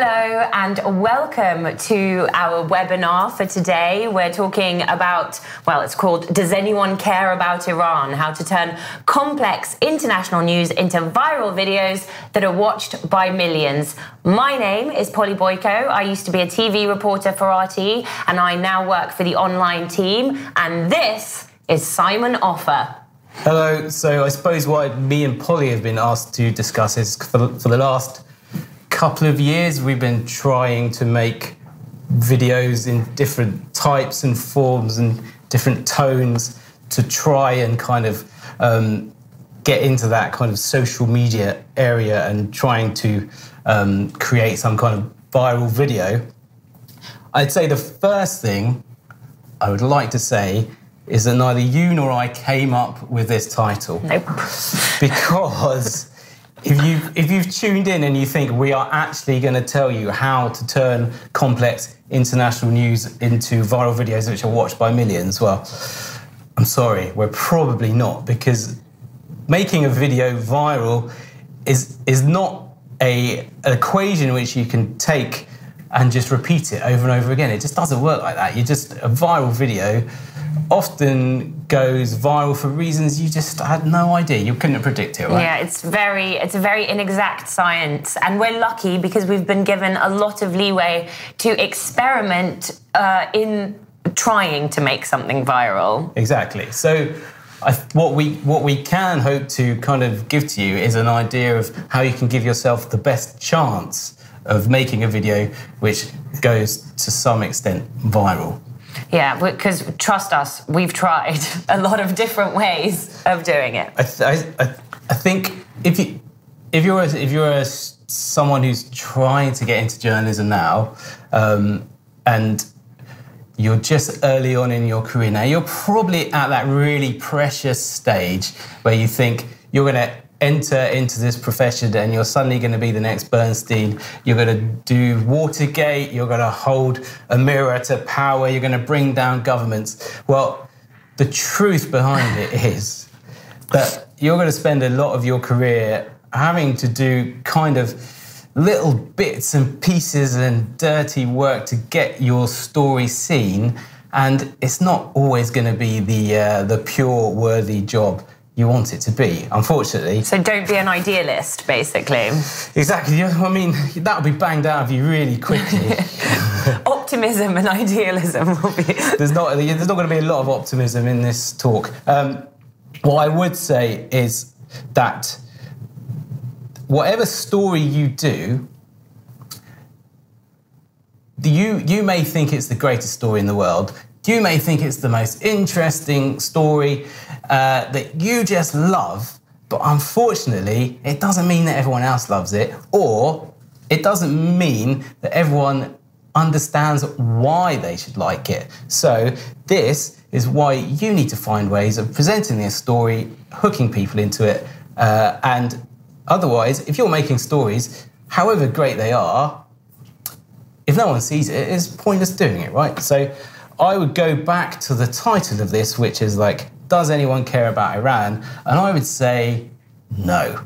Hello and welcome to our webinar for today. We're talking about, well, it's called Does Anyone Care About Iran? How to turn complex international news into viral videos that are watched by millions. My name is Polly Boiko. I used to be a TV reporter for RT and I now work for the online team. And this is Simon Offer. Hello. So I suppose what me and Polly have been asked to discuss is for, for the last couple of years, we've been trying to make videos in different types and forms and different tones to try and kind of um, get into that kind of social media area and trying to um, create some kind of viral video. I'd say the first thing I would like to say is that neither you nor I came up with this title. Nope. Because if you if you've tuned in and you think we are actually going to tell you how to turn complex international news into viral videos which are watched by millions, well, I'm sorry, we're probably not because making a video viral is is not a an equation which you can take and just repeat it over and over again. It just doesn't work like that. You just a viral video often goes viral for reasons you just had no idea. You couldn't predict it, right? Yeah, it's very it's a very inexact science, and we're lucky because we've been given a lot of leeway to experiment uh, in trying to make something viral. Exactly. So. I, what we what we can hope to kind of give to you is an idea of how you can give yourself the best chance of making a video which goes to some extent viral. Yeah, because trust us, we've tried a lot of different ways of doing it. I, th- I, I think if you if you're a, if you're a, someone who's trying to get into journalism now, um, and you're just early on in your career now, you're probably at that really precious stage where you think you're going to enter into this profession and you're suddenly going to be the next Bernstein. You're going to do Watergate. You're going to hold a mirror to power. You're going to bring down governments. Well, the truth behind it is that you're going to spend a lot of your career having to do kind of little bits and pieces and dirty work to get your story seen. And it's not always going to be the, uh, the pure, worthy job you want it to be, unfortunately. So don't be an idealist, basically. Exactly. I mean, that'll be banged out of you really quickly. optimism and idealism will be. there's not. There's not going to be a lot of optimism in this talk. Um, what I would say is that whatever story you do, you you may think it's the greatest story in the world. You may think it's the most interesting story uh, that you just love, but unfortunately, it doesn't mean that everyone else loves it, or it doesn't mean that everyone understands why they should like it. So, this is why you need to find ways of presenting this story, hooking people into it, uh, and otherwise, if you're making stories, however great they are, if no one sees it, it's pointless doing it, right? So, I would go back to the title of this, which is like, Does anyone care about Iran? And I would say, No.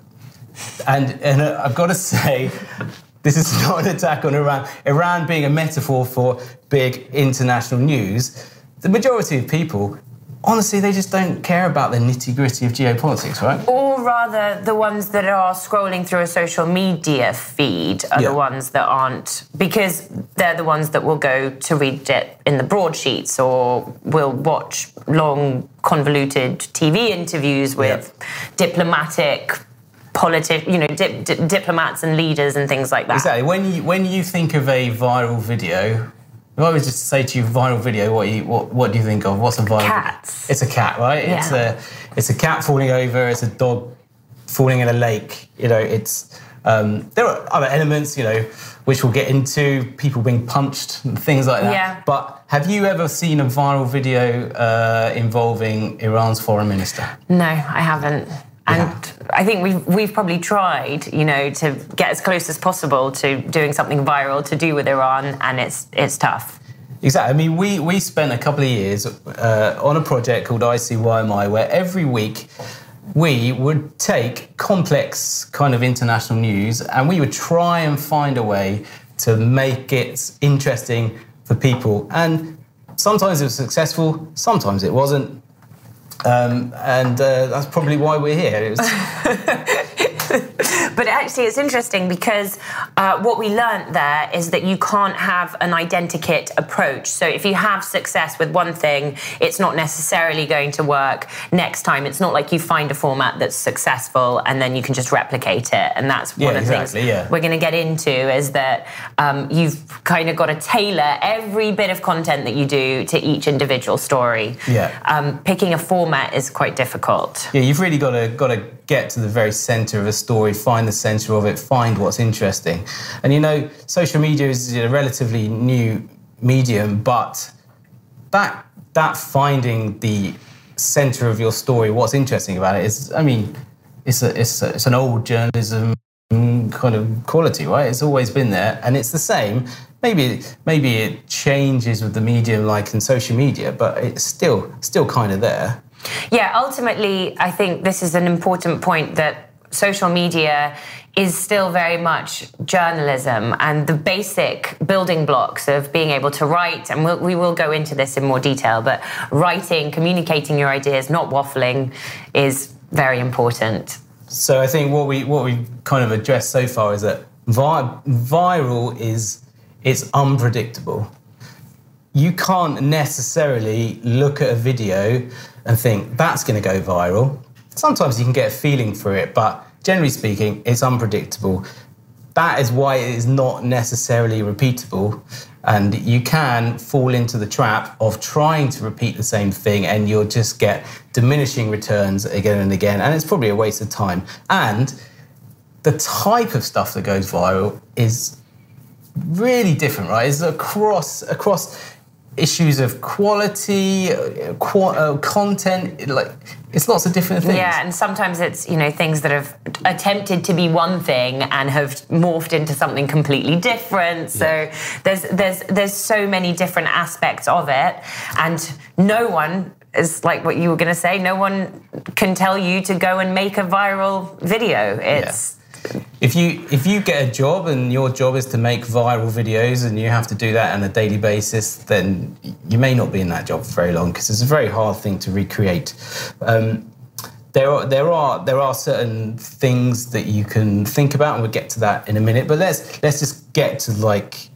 And, and I've got to say, this is not an attack on Iran. Iran being a metaphor for big international news, the majority of people honestly, they just don't care about the nitty gritty of geopolitics, right? Or rather, the ones that are scrolling through a social media feed are yeah. the ones that aren't, because they're the ones that will go to read it in the broadsheets or will watch long, convoluted TV interviews with yeah. diplomatic politic, you know, dip, diplomats and leaders and things like that. Exactly. When you when you think of a viral video, I was just to say to you viral video, what you what, what do you think of? What's a viral? Cats. It's a cat, right? Yeah. It's a it's a cat falling over. It's a dog falling in a lake. You know, it's um, there are other elements, you know, which we'll get into. People being punched and things like that. Yeah. But have you ever seen a viral video uh, involving Iran's foreign minister? No, I haven't. And yeah. I think we've we've probably tried, you know, to get as close as possible to doing something viral to do with Iran, and it's it's tough. Exactly. I mean, we we spent a couple of years uh, on a project called ICYMI, where every week we would take complex kind of international news and we would try and find a way to make it interesting for people. And sometimes it was successful, sometimes it wasn't. Um, and uh, that's probably why we're here. But actually, it's interesting because uh, what we learned there is that you can't have an identikit approach. So if you have success with one thing, it's not necessarily going to work next time. It's not like you find a format that's successful and then you can just replicate it. And that's one Yeah, of the exactly, things yeah. we're going to get into is that um, you've kind of got to tailor every bit of content that you do to each individual story. Yeah. Um, picking a format is quite difficult. Yeah, you've really got to got to get to the very center of a story, find the center of it, find what's interesting. And you know, social media is a relatively new medium, but that that finding the center of your story, what's interesting about it is, I mean, it's a, it's a, it's an old journalism kind of quality, right? It's always been there, and it's the same. Maybe maybe it changes with the medium, like in social media, but it's still still kind of there. Yeah, ultimately, I think this is an important point that social media is still very much journalism and the basic building blocks of being able to write, and we'll, we will go into this in more detail, but writing, communicating your ideas, not waffling, is very important. So I think what we what we kind of addressed so far is that vi- viral is it's unpredictable. You can't necessarily look at a video and think that's going to go viral. Sometimes you can get a feeling for it, but generally speaking, it's unpredictable. That is why it is not necessarily repeatable. And you can fall into the trap of trying to repeat the same thing and you'll just get diminishing returns again and again. And it's probably a waste of time. And the type of stuff that goes viral is really different, right? It's across across issues of quality, qua- uh, content. Like it's lots of different things. Yeah, and sometimes it's you know things that have attempted to be one thing and have morphed into something completely different. So there's there's there's so many different aspects of it, and no one is like what you were going to say. No one can tell you to go and make a viral video. It's If you if you get a job and your job is to make viral videos and you have to do that on a daily basis, then you may not be in that job for very long because it's a very hard thing to recreate. Um, there are there are there are certain things that you can think about, and we'll get to that in a minute. But let's let's just get to like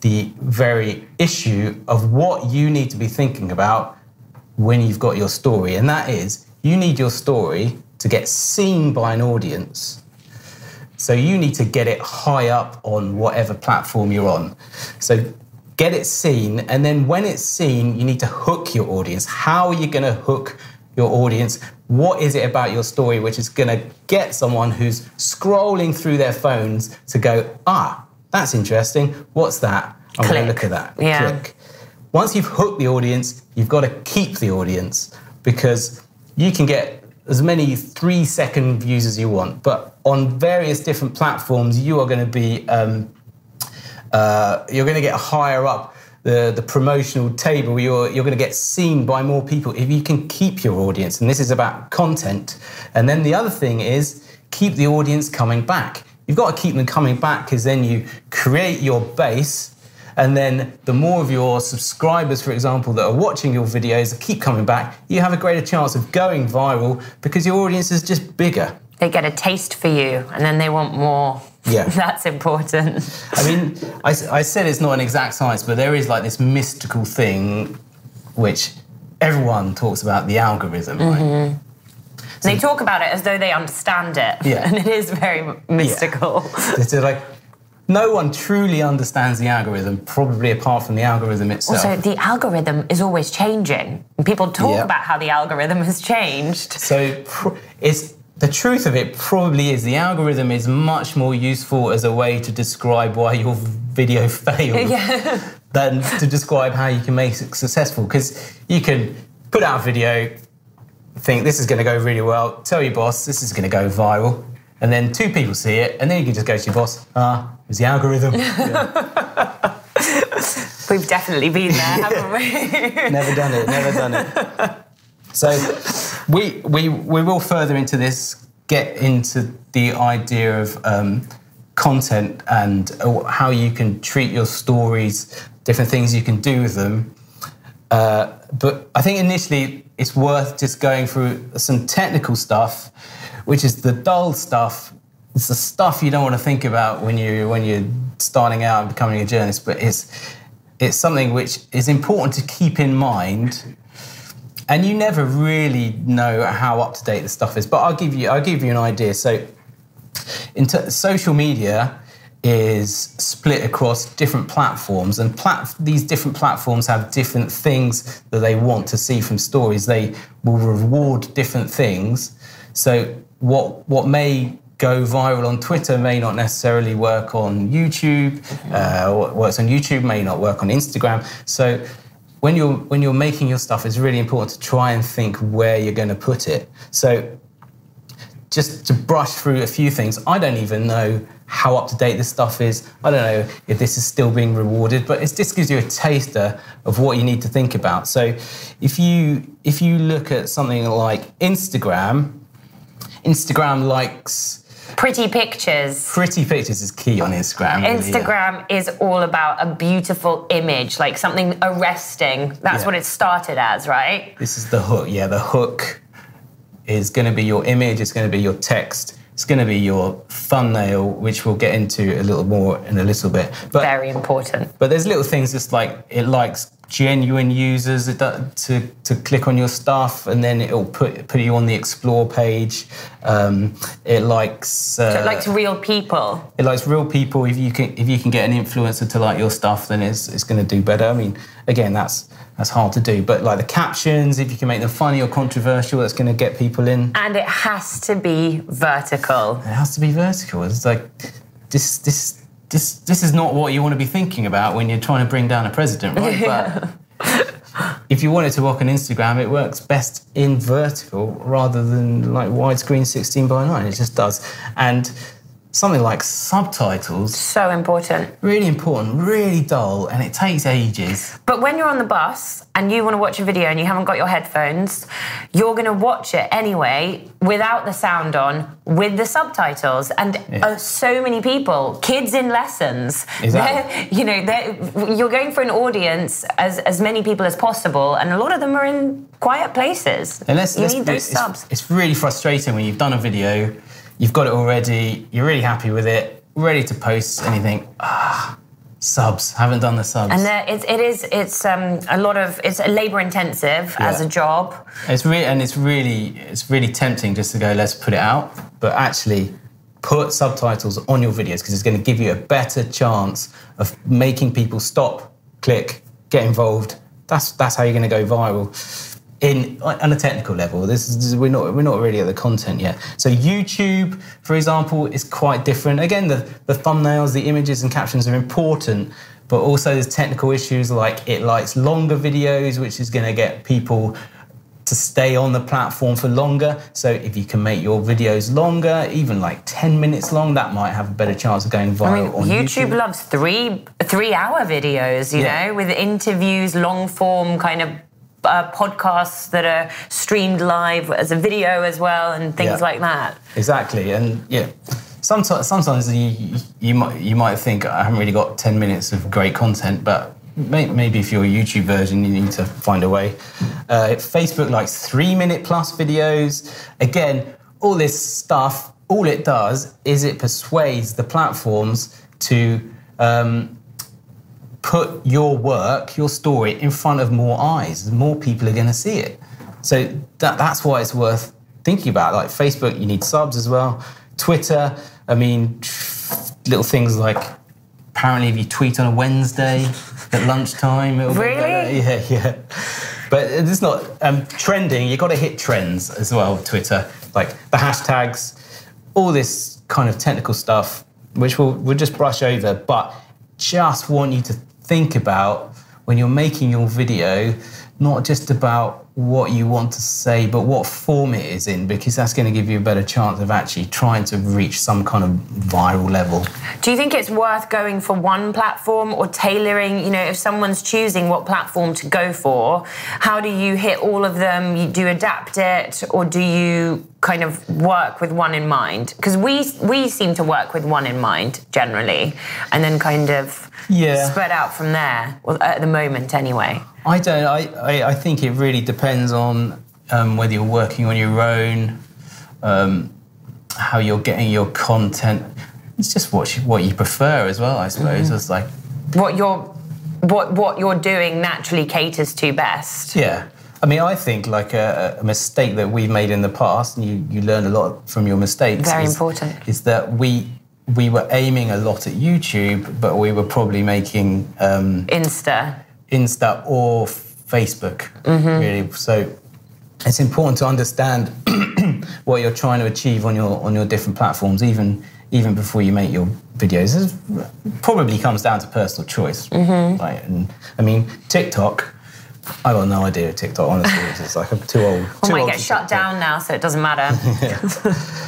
the very issue of what you need to be thinking about when you've got your story, and that is you need your story to get seen by an audience. So you need to get it high up on whatever platform you're on. So get it seen, and then when it's seen, you need to hook your audience. How are you going to hook your audience? What is it about your story which is going to get someone who's scrolling through their phones to go, ah, that's interesting. What's that? I'm going to look at that. Yeah. Click. Once you've hooked the audience, you've got to keep the audience because you can get as many three second views as you want. But on various different platforms, you are going to be um, uh, you're going to get higher up the, the promotional table. You're, you're going to get seen by more people if you can keep your audience. And this is about content. And then the other thing is keep the audience coming back. You've got to keep them coming back because then you create your base. And then the more of your subscribers, for example, that are watching your videos and keep coming back, you have a greater chance of going viral because your audience is just bigger. they get a taste for you, and then they want more. Yeah. That's important. I mean, I said it's not an exact science, but there is like this mystical thing which everyone talks about the algorithm, right? Mm-hmm. they talk about it as though they understand it, Yeah. and it is very mystical. It's like no one truly understands the algorithm, probably apart from the algorithm itself. Also, the algorithm is always changing. People talk about how the algorithm has changed. So pr- it's the truth of it probably is the algorithm is much more useful as a way to describe why your video failed Yeah. than to describe how you can make it successful. Because you can put out a video, think this is going to go really well, tell your boss this is going to go viral, and then two people see it, and then you can just go to your boss, ah, it was the algorithm. Yeah. We've definitely been there, haven't we? never done it, never done it. So we, we, we will further into this get into the idea of um, content and uh, how you can treat your stories, different things you can do with them. Uh, but I think initially it's worth just going through some technical stuff, which is the dull stuff. It's the stuff you don't want to think about when you when you're starting out and becoming a journalist, but it's it's something which is important to keep in mind. And you never really know how up to date the stuff is. But I'll give you I'll give you an idea. So, in t- social media is split across different platforms, and plat- these different platforms have different things that they want to see from stories. They will reward different things. So, what what may go viral on Twitter may not necessarily work on YouTube. Uh, what works on YouTube may not work on Instagram. So when you're when you're making your stuff, it's really important to try and think where you're going to put it. So just to brush through a few things, I don't even know how up to date this stuff is. I don't know if this is still being rewarded, but it just gives you a taster of what you need to think about. So if you if you look at something like Instagram, Instagram likes Pretty pictures. Pretty pictures is key on Instagram. Really, Instagram yeah. is all about a beautiful image, like something arresting. That's Yeah. what it started as, right? This is the hook. Yeah, the hook is going to be your image. It's going to be your text. It's going to be your thumbnail, which we'll get into a little more in a little bit. But Very important. but there's little things just like it likes genuine users it to to click on your stuff, and then it'll put put you on the explore page. Um, it likes uh, So it likes real people. it likes real people. If you can if you can get an influencer to like your stuff, then it's it's going to do better. I mean, again, that's that's hard to do. But like the captions, if you can make them funny or controversial, that's going to get people in. And it has to be vertical. It has to be vertical. It's like this this this this is not what you want to be thinking about when you're trying to bring down a president, right? But if you want it to work on Instagram, it works best in vertical rather than like widescreen 16 by 9. It just does. And something like subtitles, So important. really important, really dull, and it takes ages. But when you're on the bus and you want to watch a video and you haven't got your headphones, you're going to watch it anyway without the sound on with the subtitles. And uh, so many people, kids in lessons, Exactly. you know, you're going for an audience as, as many people as possible, and a lot of them are in quiet places. And let's, you let's need those it's, subs. It's really frustrating when you've done a video, you've got it already, you're really happy with it, ready to post, and you think, ah, subs, haven't done the subs. And there, it's, it is, it's um, a lot of, it's labor intensive as a job. It's really and it's really it's really tempting just to go let's put it out, but actually put subtitles on your videos because it's going to give you a better chance of making people stop, click, get involved. That's that's how you're going to go viral. In on a technical level, this is we're not we're not really at the content yet. So YouTube, for example, is quite different. Again, the the thumbnails, the images and captions are important, but also there's technical issues like it likes longer videos, which is going to get people to stay on the platform for longer. So if you can make your videos longer, even like 10 minutes long, that might have a better chance of going viral I mean, on YouTube, YouTube. loves three three hour videos, you Yeah. know, with interviews, long form kind of uh, podcasts that are streamed live as a video as well, and things Yeah. like that. Exactly, and yeah, sometimes sometimes you you might you might think I haven't really got 10 minutes of great content, but maybe if you're a YouTube version, you need to find a way. Uh, Facebook likes three minute plus videos. Again, all this stuff, all it does is it persuades the platforms to um, put your work, your story, in front of more eyes. More people are going to see it. So that, that's why it's worth thinking about. Like Facebook, you need subs as well. Twitter, I mean, little things like apparently if you tweet on a Wednesday at lunchtime, it'll Really? better. Yeah, yeah. But it's not um, trending. You've got to hit trends as well. Twitter, like the hashtags, all this kind of technical stuff, which we'll we'll just brush over. But just want you to think about when you're making your video, not just about what you want to say, but what form it is in, because that's going to give you a better chance of actually trying to reach some kind of viral level. Do you think it's worth going for one platform or tailoring? You know, if someone's choosing what platform to go for, how do you hit all of them? Do you adapt it, or do you kind of work with one in mind? Because we we seem to work with one in mind generally, and then kind of Yeah. spread out from there. Well, at the moment, anyway. I don't. I, I, I think it really depends on um, whether you're working on your own, um, how you're getting your content. It's just what you, what you prefer as well, I suppose. It's like, What you're what what you're doing naturally caters to best. yeah. I mean, I think like a, a mistake that we've made in the past, and you, you learn a lot from your mistakes. Very is, important. Is that we we were aiming a lot at YouTube, but we were probably making um, Insta. Insta or Facebook, really. So it's important to understand what you're trying to achieve on your on your different platforms, even even before you make your videos. It probably comes down to personal choice, right? And I mean, TikTok. I got no idea of TikTok. Honestly, it's just like I'm too old. We too might old get shut TikTok. down now, so it doesn't matter.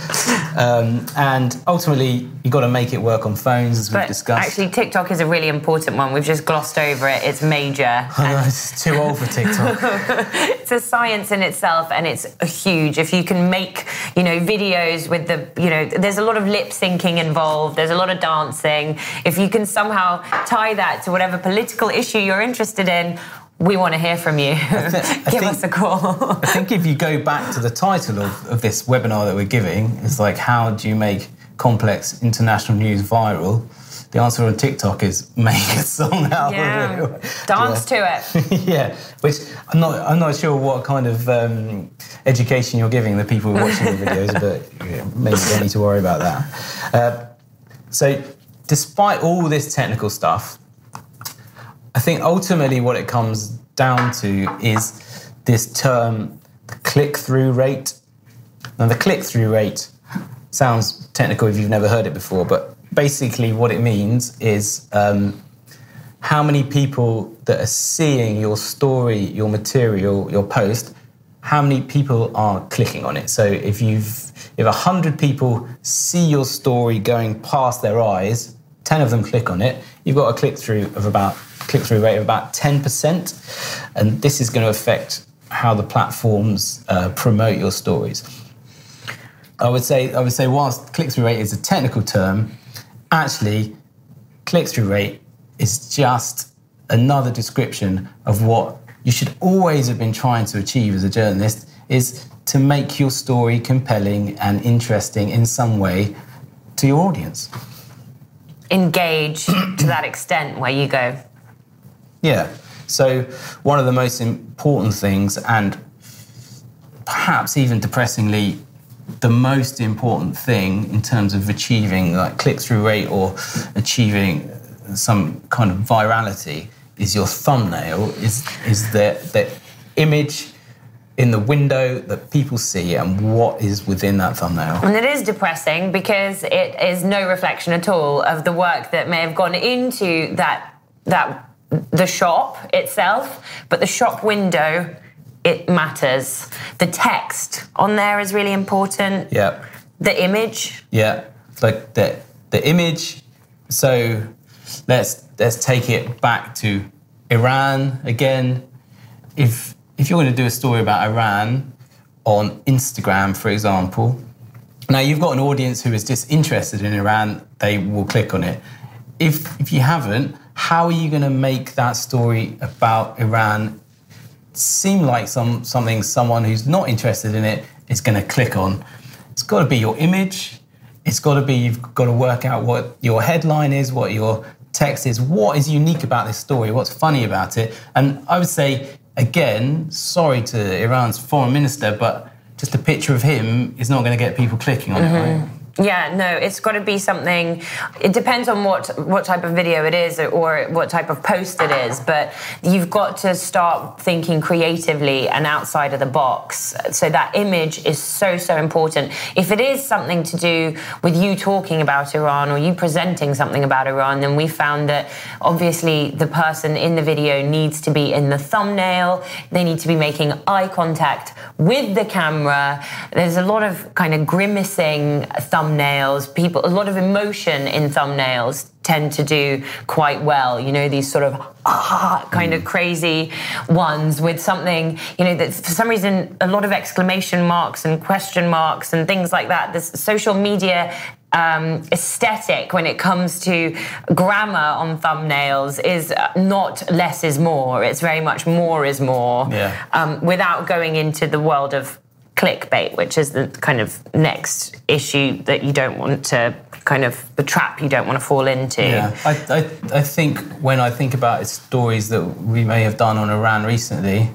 Um, and ultimately, you've got to make it work on phones, as we've discussed. actually, TikTok is a really important one. We've just glossed over it. It's major. I know, it's too old for TikTok. it's a science in itself and it's huge if you can make you know videos with the you know there's a lot of lip syncing involved there's a lot of dancing if you can somehow tie that to whatever political issue you're interested in we want to hear from you I give think- us a call I think if you go back to the title of, of this webinar that we're giving, it's like how do you make complex international news viral? The answer on TikTok is make a song out yeah of it. dance to it yeah, which I'm not. I'm not sure what kind of um, education you're giving the people watching the videos, but yeah, maybe you don't need to worry about that. Uh, so, despite all this technical stuff, I think ultimately what it comes down to is this term, the click-through rate. Now, the click-through rate sounds technical if you've never heard it before, but basically what it means is um, how many people that are seeing your story, your material, your post, how many people are clicking on it. So if you've if a hundred people see your story going past their eyes, ten of them click on it, you've got a click through of about click through rate of about ten percent, and this is going to affect how the platforms uh, promote your stories. I would say I would say whilst click through rate is a technical term, actually click through rate is just another description of what you should always have been trying to achieve as a journalist is to make your story compelling and interesting in some way to your audience. engage to that extent where you go Yeah. So one of the most important things and perhaps even depressingly the most important thing in terms of achieving like click-through rate or achieving some kind of virality is your thumbnail is is the the image in the window that people see and what is within that thumbnail. And it is depressing because it is no reflection at all of the work that may have gone into that that the shop itself, but the shop window it matters. The text on there is really important. Yeah. The image. Yeah, like the the image. So let's let's take it back to Iran again. If if you're going to do a story about Iran on Instagram, for example, now you've got an audience who is disinterested in Iran, they will click on it. If if you haven't, how are you going to make that story about Iran seem like some something someone who's not interested in it is going to click on. It's got to be your image. It's got to be you've got to work out what your headline is, what your text is, what is unique about this story, what's funny about it. And I would say again, sorry to Iran's foreign minister, but just a picture of him is not going to get people clicking on it, right? Mm-hmm. Yeah, no, it's got to be something. It depends on what what type of video it is or what type of post it is, but you've got to start thinking creatively and outside of the box. So that image is so so important. If it is something to do with you talking about Iran or you presenting something about Iran, then we found that obviously the person in the video needs to be in the thumbnail. They need to be making eye contact with the camera. There's a lot of kind of grimacing thumbnails thumbnails. People, a lot of emotion in thumbnails tend to do quite well. You know, these sort of ah kind of crazy ones with something, you know, that for some reason a lot of exclamation marks and question marks and things like that. This social media um, aesthetic when it comes to grammar on thumbnails is not less is more. It's very much more is more. Yeah. Um, without going into the world of clickbait, which is the kind of next issue that you don't want to kind of the trap you don't want to fall into. Yeah, I, I, I think when I think about stories that we may have done on Iran recently,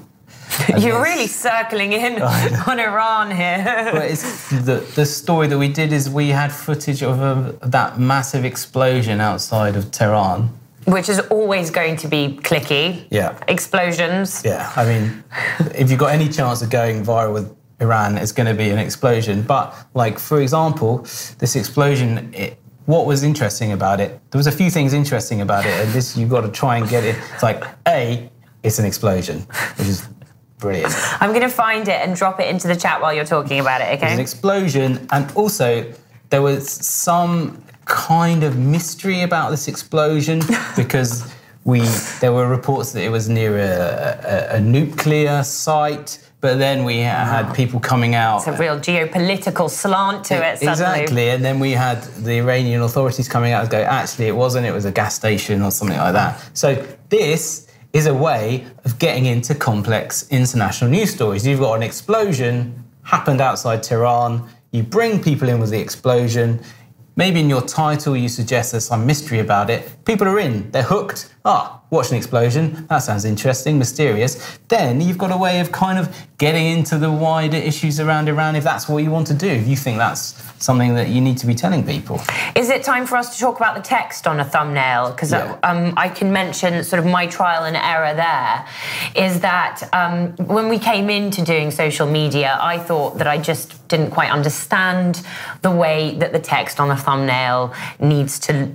You're really circling in on Iran here. but it's the, the story that we did is we had footage of a, that massive explosion outside of Tehran. Which is always going to be clicky. Yeah. Explosions. Yeah, I mean, if you've got any chance of going viral with Iran, is going to be an explosion. But, like, for example, this explosion, it, what was interesting about it, there was a few things interesting about it, and this you've got to try and get it. It's like, A, it's an explosion, which is brilliant. I'm going to find it and drop it into the chat while you're talking about it, There's an explosion, and also there was some kind of mystery about this explosion because we there were reports that it was near a, a, a nuclear site, but then we had people coming out. It's a real geopolitical slant to it suddenly. Exactly, and then we had the Iranian authorities coming out and go, actually, it wasn't, it was a gas station or something like that. So, this is a way of getting into complex international news stories. You've got an explosion happened outside Tehran, you bring people in with the explosion. Maybe in your title you suggest there's some mystery about it. People are in, they're hooked. Ah, watch an explosion. That sounds interesting, mysterious. Then you've got a way of kind of getting into the wider issues around Iran if that's what you want to do. If you think that's something that you need to be telling people. Is it time for us to talk about the text on a thumbnail? Because Yeah. um, I can mention sort of my trial and error there. Is that um, when we came into doing social media, I thought that I just didn't quite understand the way that the text on a thumbnail needs to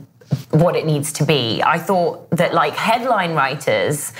what it needs to be. I thought that, like headline writers,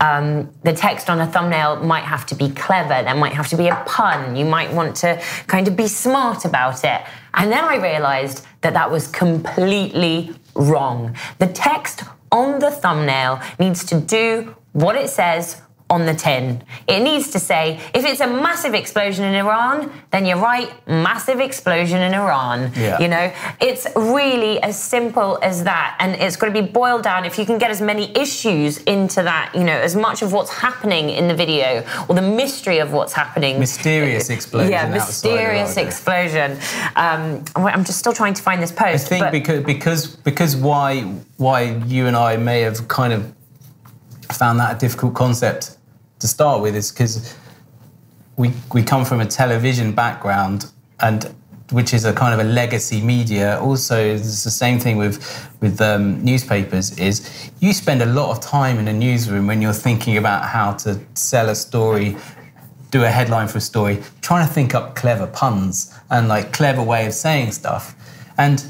um, the text on a thumbnail might have to be clever. There might have to be a pun. You might want to kind of be smart about it. And then I realized that that was completely wrong. The text on the thumbnail needs to do what it says on the tin. It needs to say, if it's a massive explosion in Iran, then you're right, massive explosion in Iran. Yeah. You know, it's really as simple as that. And it's got to be boiled down. If you can get as many issues into that, you know, as much of what's happening in the video or the mystery of what's happening. Mysterious explosion Yeah, mysterious explosion. Um, I'm just still trying to find this post. I think but- because because because why why you and I may have kind of found that a difficult concept to start with is because we we come from a television background and which is a kind of a legacy media. Also, it's the same thing with with um, newspapers. Is you spend a lot of time in a newsroom when you're thinking about how to sell a story, do a headline for a story, trying to think up clever puns and like clever way of saying stuff. And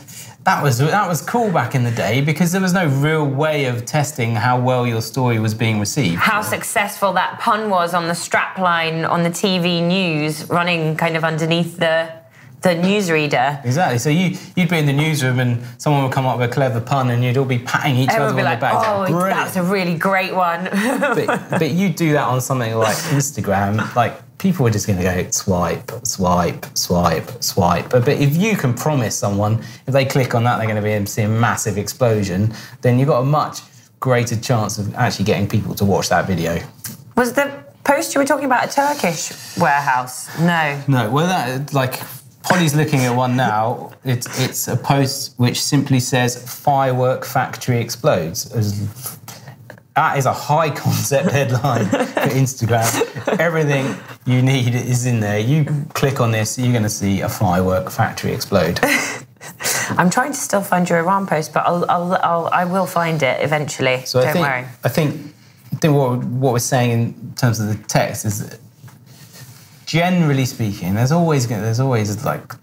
that was that was cool back in the day because there was no real way of testing how well your story was being received. how successful that pun was on the strapline on the TV news, running kind of underneath the the newsreader. Exactly. So you you'd be in the newsroom and someone would come up with a clever pun and you'd all be patting each Everyone other on be the like, back. "Oh, Brilliant. that's a really great one." but, but you do that on something like Instagram, like people are just going to go swipe, swipe, swipe, swipe. But, but if you can promise someone, if they click on that, they're going to be see a massive explosion, then you've got a much greater chance of actually getting people to watch that video. was the post you were talking about a Turkish warehouse? No. No, well, that like Polly's looking at one now. It's it's a post which simply says "firework factory explodes." As- That is a high concept headline for Instagram. Everything you need is in there. You click on this, you're going to see a firework factory explode. I'm trying to still find your Iran post, but I'll, I'll, I'll I will find it eventually. So Don't I think worry. I think I think what what we're saying in terms of the text is that generally speaking, there's always there's always like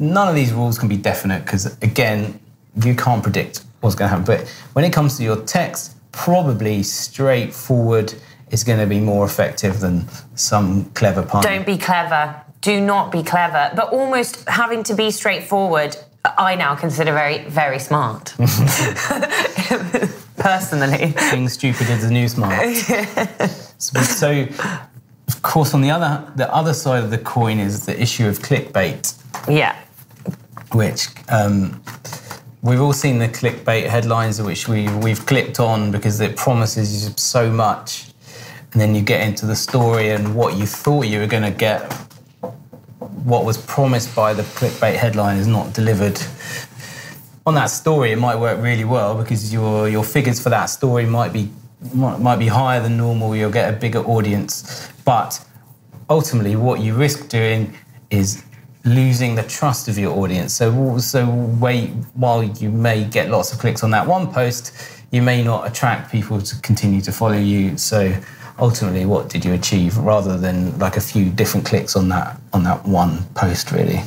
none of these rules can be definite because again, you can't predict what's going to happen. But when it comes to your text, probably straightforward is going to be more effective than some clever pun. Don't be clever. do not be clever, but almost having to be straightforward. I now consider very, very smart. Personally, being stupid is the new smart. so, so, of course, on the other the other side of the coin is the issue of clickbait. Yeah. Which um, we've all seen the clickbait headlines, which we we've clicked on because it promises you so much, and then you get into the story and what you thought you were going to get, what was promised by the clickbait headline is not delivered on that story, it might work really well because your your figures for that story might be might, might be higher than normal. You'll get a bigger audience, but ultimately, what you risk doing is losing the trust of your audience. So so wait, while you may get lots of clicks on that one post, you may not attract people to continue to follow you. So ultimately, what did you achieve rather than like a few different clicks on that on that one post, really?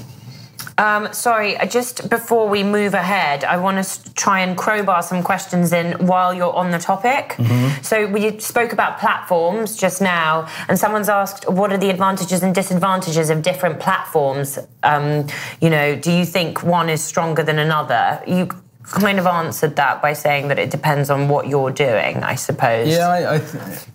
Um, sorry, just before we move ahead, I want to try and crowbar some questions in while you're on the topic. Mm-hmm. So we spoke about platforms just now, and someone's asked, what are the advantages and disadvantages of different platforms? Um, you know, do you think one is stronger than another? You kind of answered that by saying that it depends on what you're doing, I suppose. Yeah, I, I th-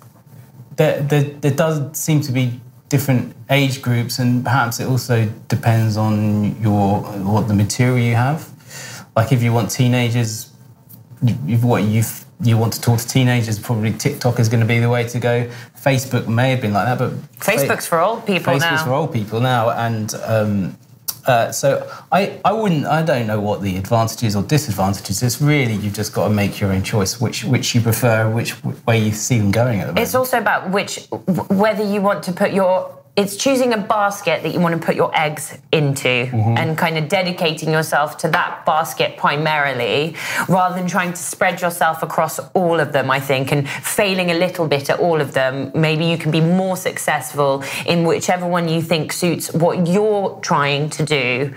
there, there, there does seem to be different age groups, and perhaps it also depends on your what the material you have. Like if you want teenagers, you, what you you want to talk to teenagers, probably TikTok is going to be the way to go. Facebook may have been like that, but Facebook's fa- for old people Facebook's now. for old people now, and um, uh, so I, I wouldn't I don't know what the advantages or disadvantages is. Really, you've just got to make your own choice, which which you prefer, which way you see them going at the moment. It's also about which whether you want to put your it's choosing a basket that you want to put your eggs into mm-hmm. and kind of dedicating yourself to that basket primarily rather than trying to spread yourself across all of them, I think, and failing a little bit at all of them. Maybe you can be more successful in whichever one you think suits what you're trying to do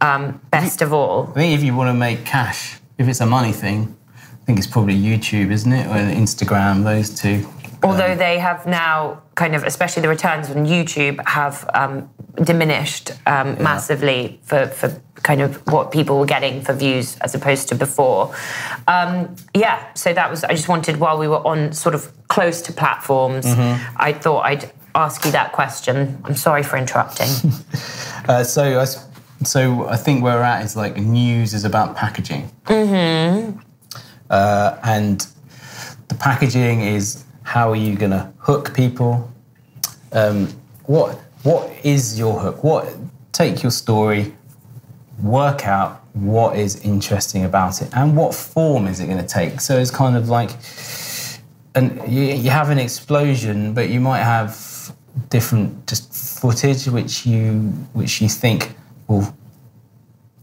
um, best of all. I think if you want to make cash, if it's a money thing, I think it's probably YouTube, isn't it? Or Instagram, those two. Although um, they have now kind of, especially the returns on YouTube, have um, diminished um, yeah. massively for, for kind of what people were getting for views as opposed to before. Um, yeah, so that was, I just wanted, while we were on sort of close to platforms, mm-hmm. I thought I'd ask you that question. I'm sorry for interrupting. uh, so, I, so I think where we're at is like news is about packaging. Mm-hmm. Uh, and the packaging is how are you going to hook people? Um, what what is your hook? What take your story, work out what is interesting about it, and what form is it going to take? So it's kind of like, and you, you have an explosion, but you might have different just footage which you which you think will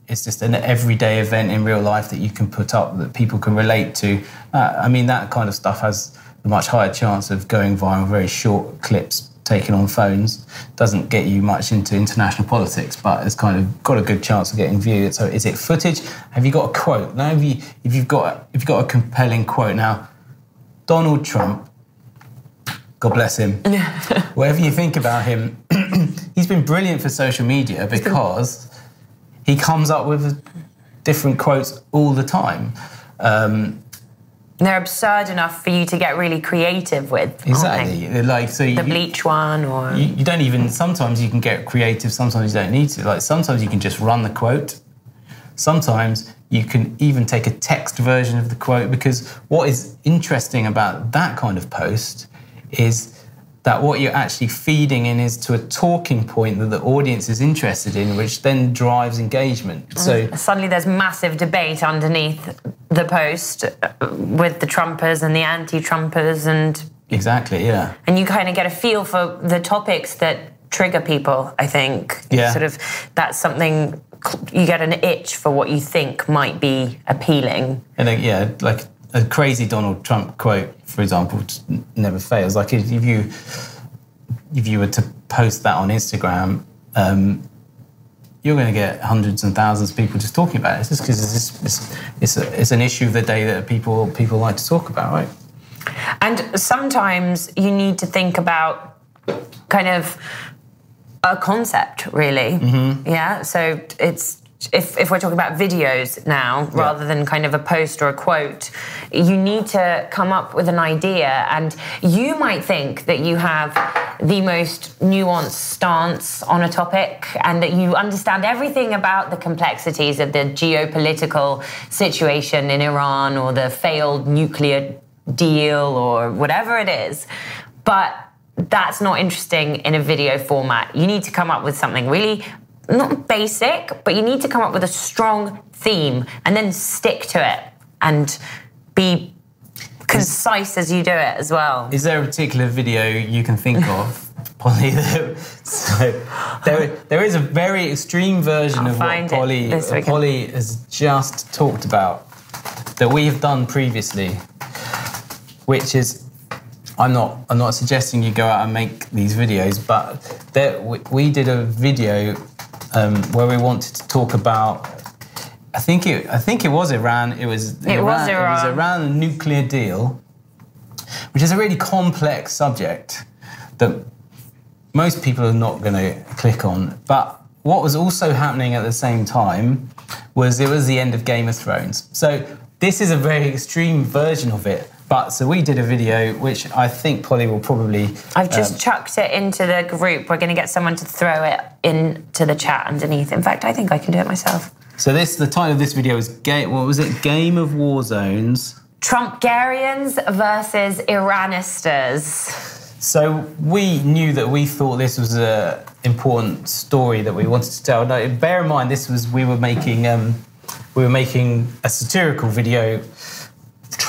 it's just an everyday event in real life that you can put up that people can relate to. Uh, I mean, that kind of stuff has a much higher chance of going viral. Very short clips taken on phones doesn't get you much into international politics, but it's kind of got a good chance of getting viewed. So, is it footage? Have you got a quote? Now, if, you, if you've got if you've got a compelling quote, now Donald Trump, God bless him. whatever you think about him, he's been brilliant for social media because he comes up with different quotes all the time. Um, they're absurd enough for you to get really creative with. Exactly. Like so, the bleach one, or you, you, don't even. Sometimes you can get creative. Sometimes you don't need to. Like sometimes you can just run the quote. Sometimes you can even take a text version of the quote because what is interesting about that kind of post is that what you're actually feeding in is to a talking point that the audience is interested in, which then drives engagement. So suddenly there's massive debate underneath the post uh, with the Trumpers and the anti-Trumpers and exactly, yeah. And you kind of get a feel for the topics that trigger people. I think, yeah. Sort of, that's something you get an itch for what you think might be appealing. And uh, yeah, like a crazy Donald Trump quote, for example, never fails. Like if you if you were to post that on Instagram, um, you're going to get hundreds and thousands of people just talking about it. It's just because it's, it's, it's, a, it's an issue of the day that people people like to talk about, right? And sometimes you need to think about kind of a concept, really. Mm-hmm. Yeah. So it's if, if we're talking about videos now, rather than kind of a post or a quote, you need to come up with an idea. And you might think that you have the most nuanced stance on a topic and that you understand everything about the complexities of the geopolitical situation in Iran or the failed nuclear deal or whatever it is. But that's not interesting in a video format. You need to come up with something really not basic, but you need to come up with a strong theme and then stick to it and be concise as you do it as well. Is there a particular video you can think of? Polly, so there, there is a very extreme version I'll of what Polly. Polly has just talked about that we have done previously, which is I'm not I'm not suggesting you go out and make these videos, but there, we, we did a video um, where we wanted to talk about. I think it I think it was Iran. It was It was Iran. It was Iran. Iran the nuclear deal, which is a really complex subject that most people are not going to click on. But what was also happening at the same time was it was the end of Game of Thrones. So this is a very extreme version of it. But so we did a video which I think Polly will probably. I've just um, chucked it into the group. We're going to get someone to throw it into the chat underneath. In fact, I think I can do it myself. so this the title of this video is Game. What was it? Game of War Zones. Trumpgarians versus Iranisters. So we knew that we thought this was a important story that we wanted to tell. Now, bear in mind, this was we were making um, we were making a satirical video,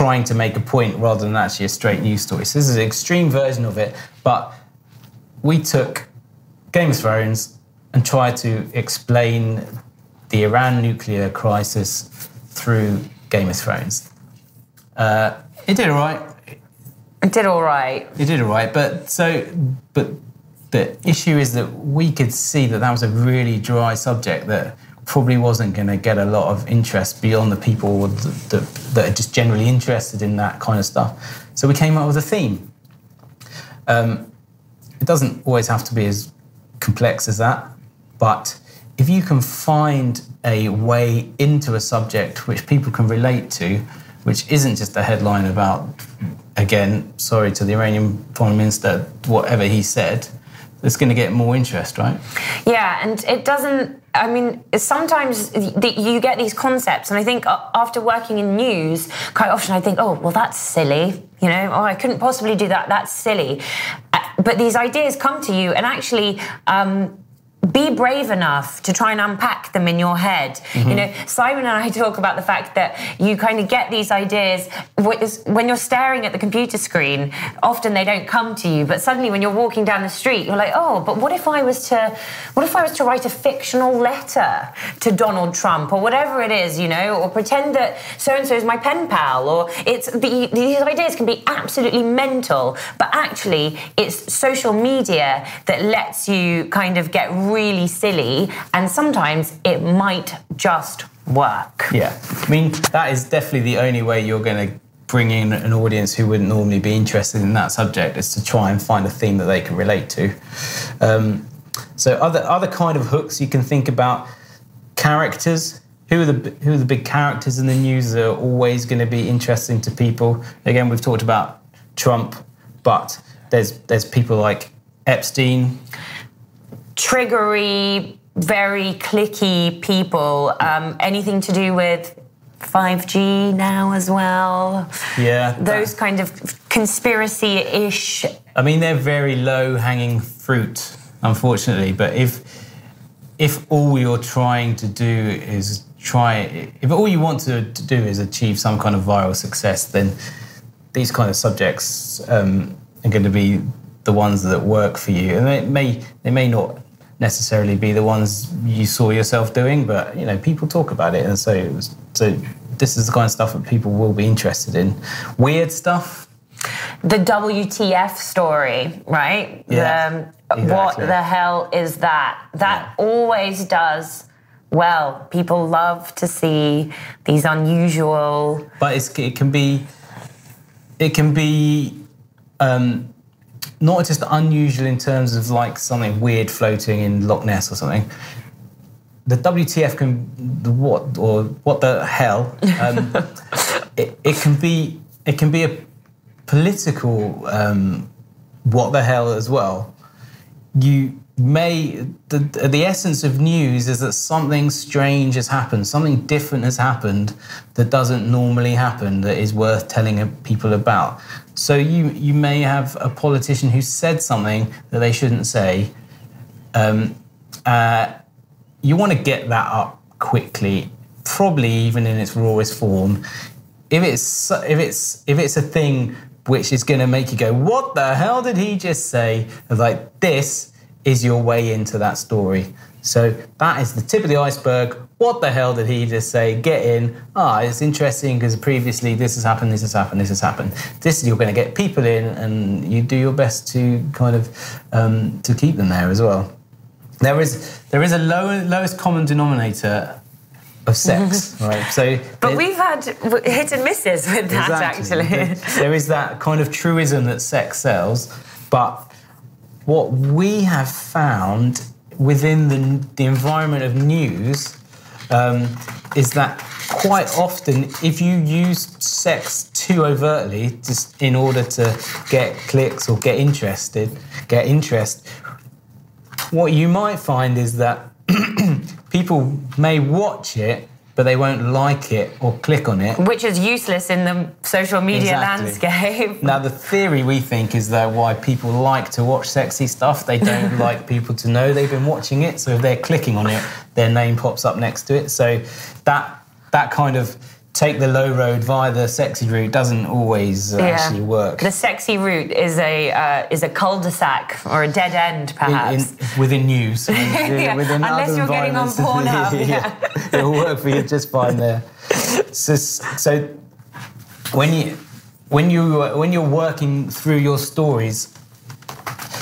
trying to make a point rather than actually a straight news story. So this is an extreme version of it, but we took Game of Thrones and tried to explain the Iran nuclear crisis through Game of Thrones. Uh, it did all right. It did all right. You did all right, but so, but the issue is that we could see that that was a really dry subject that probably wasn't going to get a lot of interest beyond the people that, that, are just generally interested in that kind of stuff. So we came up with a theme. Um, it doesn't always have to be as complex as that, but if you can find a way into a subject which people can relate to, which isn't just a headline about, again, sorry to the Iranian foreign minister, whatever he said, it's going to get more interest, right? Yeah, and it doesn't. I mean, sometimes you get these concepts, and I think after working in news, quite often I think, oh, well, that's silly. You know, oh, I couldn't possibly do that. That's silly. Uh, But these ideas come to you, and actually. Um, be brave enough to try and unpack them in your head. You mm-hmm. know, Simon and I talk about the fact that you kind of get these ideas when you're staring at the computer screen. Often they don't come to you, but suddenly when you're walking down the street, you're like, oh, but what if I was to, what if I was to write a fictional letter to Donald Trump or whatever it is, you know, or pretend that so and so is my pen pal, or it's the, these ideas can be absolutely mental, but actually it's social media that lets you kind of get really silly, and sometimes it might just work. Yeah. I mean, that is definitely the only way you're going to bring in an audience who wouldn't normally be interested in that subject is to try and find a theme that they can relate to. Um, so other other kind of hooks you can think about characters. Who are the who are the big characters in the news that are always going to be interesting to people? Again, we've talked about Trump, but there's there's people like Epstein. Triggery, very clicky people. Um, anything to do with 5G now as well. Yeah, Those kind of conspiracy ish. I mean, they're very low hanging fruit, unfortunately. But if if all you're trying to do is try, if all you want to, to do is achieve some kind of viral success, then these kind of subjects um, are going to be the ones that work for you, and they may they may not necessarily be the ones you saw yourself doing, but you know people talk about it, and so it was, so this is the kind of stuff that people will be interested in. Weird stuff. The WTF story, right? Yeah, The, um, What the hell is that? That always does well. People love to see these unusual. but it's, it can be it can be um, not just unusual in terms of like something weird floating in Loch Ness or something. The WTF can the what or what the hell? Um, it, it can be it can be a political um, what the hell as well. You may the the essence of news is that something strange has happened, something different has happened that doesn't normally happen that is worth telling people about. So you you may have a politician who said something that they shouldn't say. Um, uh, you want to get that up quickly, probably even in its rawest form. If it's if it's if it's a thing which is going to make you go, "What the hell did he just say?" Like this is your way into that story. So that is the tip of the iceberg. What the hell did he just say? Get in. Ah, it's interesting because previously this has happened, this has happened, this has happened. This you're going to get people in, and you do your best to kind of um, to keep them there as well. There is there is a low, lowest common denominator of sex, right? So, but we've had hit and misses with that exactly. actually. there is that kind of truism that sex sells, but what we have found within the, the environment of news um, is that quite often, if you use sex too overtly, just in order to get clicks or get interested, get interest, what you might find is that people may watch it but they won't like it or click on it. Which is useless in the social media exactly. landscape. Now, the theory we think is that why people like to watch sexy stuff, they don't like people to know they've been watching it. So if they're clicking on it, their name pops up next to it. So that that kind of take the low road via the sexy route doesn't always uh, yeah. actually work. The sexy route is a uh, is a cul-de-sac or a dead end, perhaps. In, in, within news, yeah. within Unless you're getting on Pornhub, yeah. it'll work for you just fine there. So, so when you when you when you're working through your stories,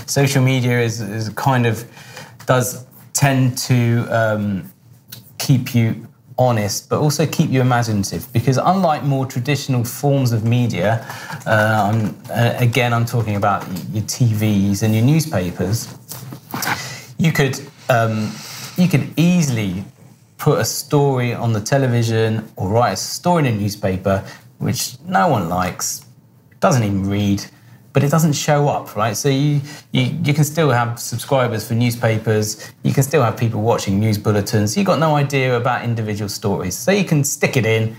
social media is, is kind of does tend to um, keep you honest, but also keep you imaginative. Because unlike more traditional forms of media, uh, I'm, uh, again, I'm talking about your TVs and your newspapers. You could um, you could easily put a story on the television or write a story in a newspaper which no one likes, doesn't even read, but it doesn't show up, right? So you, you, you can still have subscribers for newspapers, you can still have people watching news bulletins. You've got no idea about individual stories. So you can stick it in.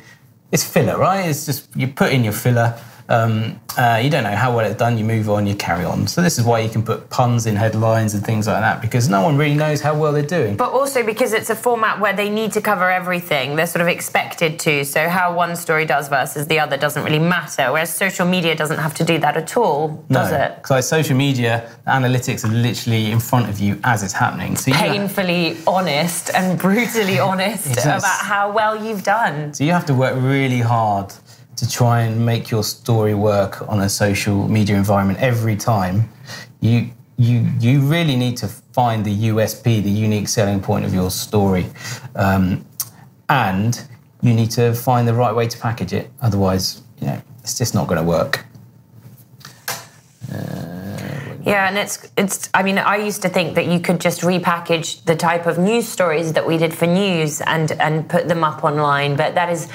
It's filler, right? It's just you put in your filler um, uh, you don't know how well it's done, you move on, you carry on. So this is why you can put puns in headlines and things like that because no one really knows how well they're doing. But also because it's a format where they need to cover everything, they're sort of expected to. So how one story does versus the other doesn't really matter. Whereas social media doesn't have to do that at all, does no, it? Because like social media, analytics are literally in front of you as it's happening. So painfully honest and brutally honest about how well you've done. So you have to work really hard to try and make your story work on a social media environment every time, you you you really need to find the USP, the unique selling point of your story, um, and you need to find the right way to package it. Otherwise, you know, it's just not going to work. Uh, yeah, and it's it's. I mean, I used to think that you could just repackage the type of news stories that we did for news and and put them up online. But that is,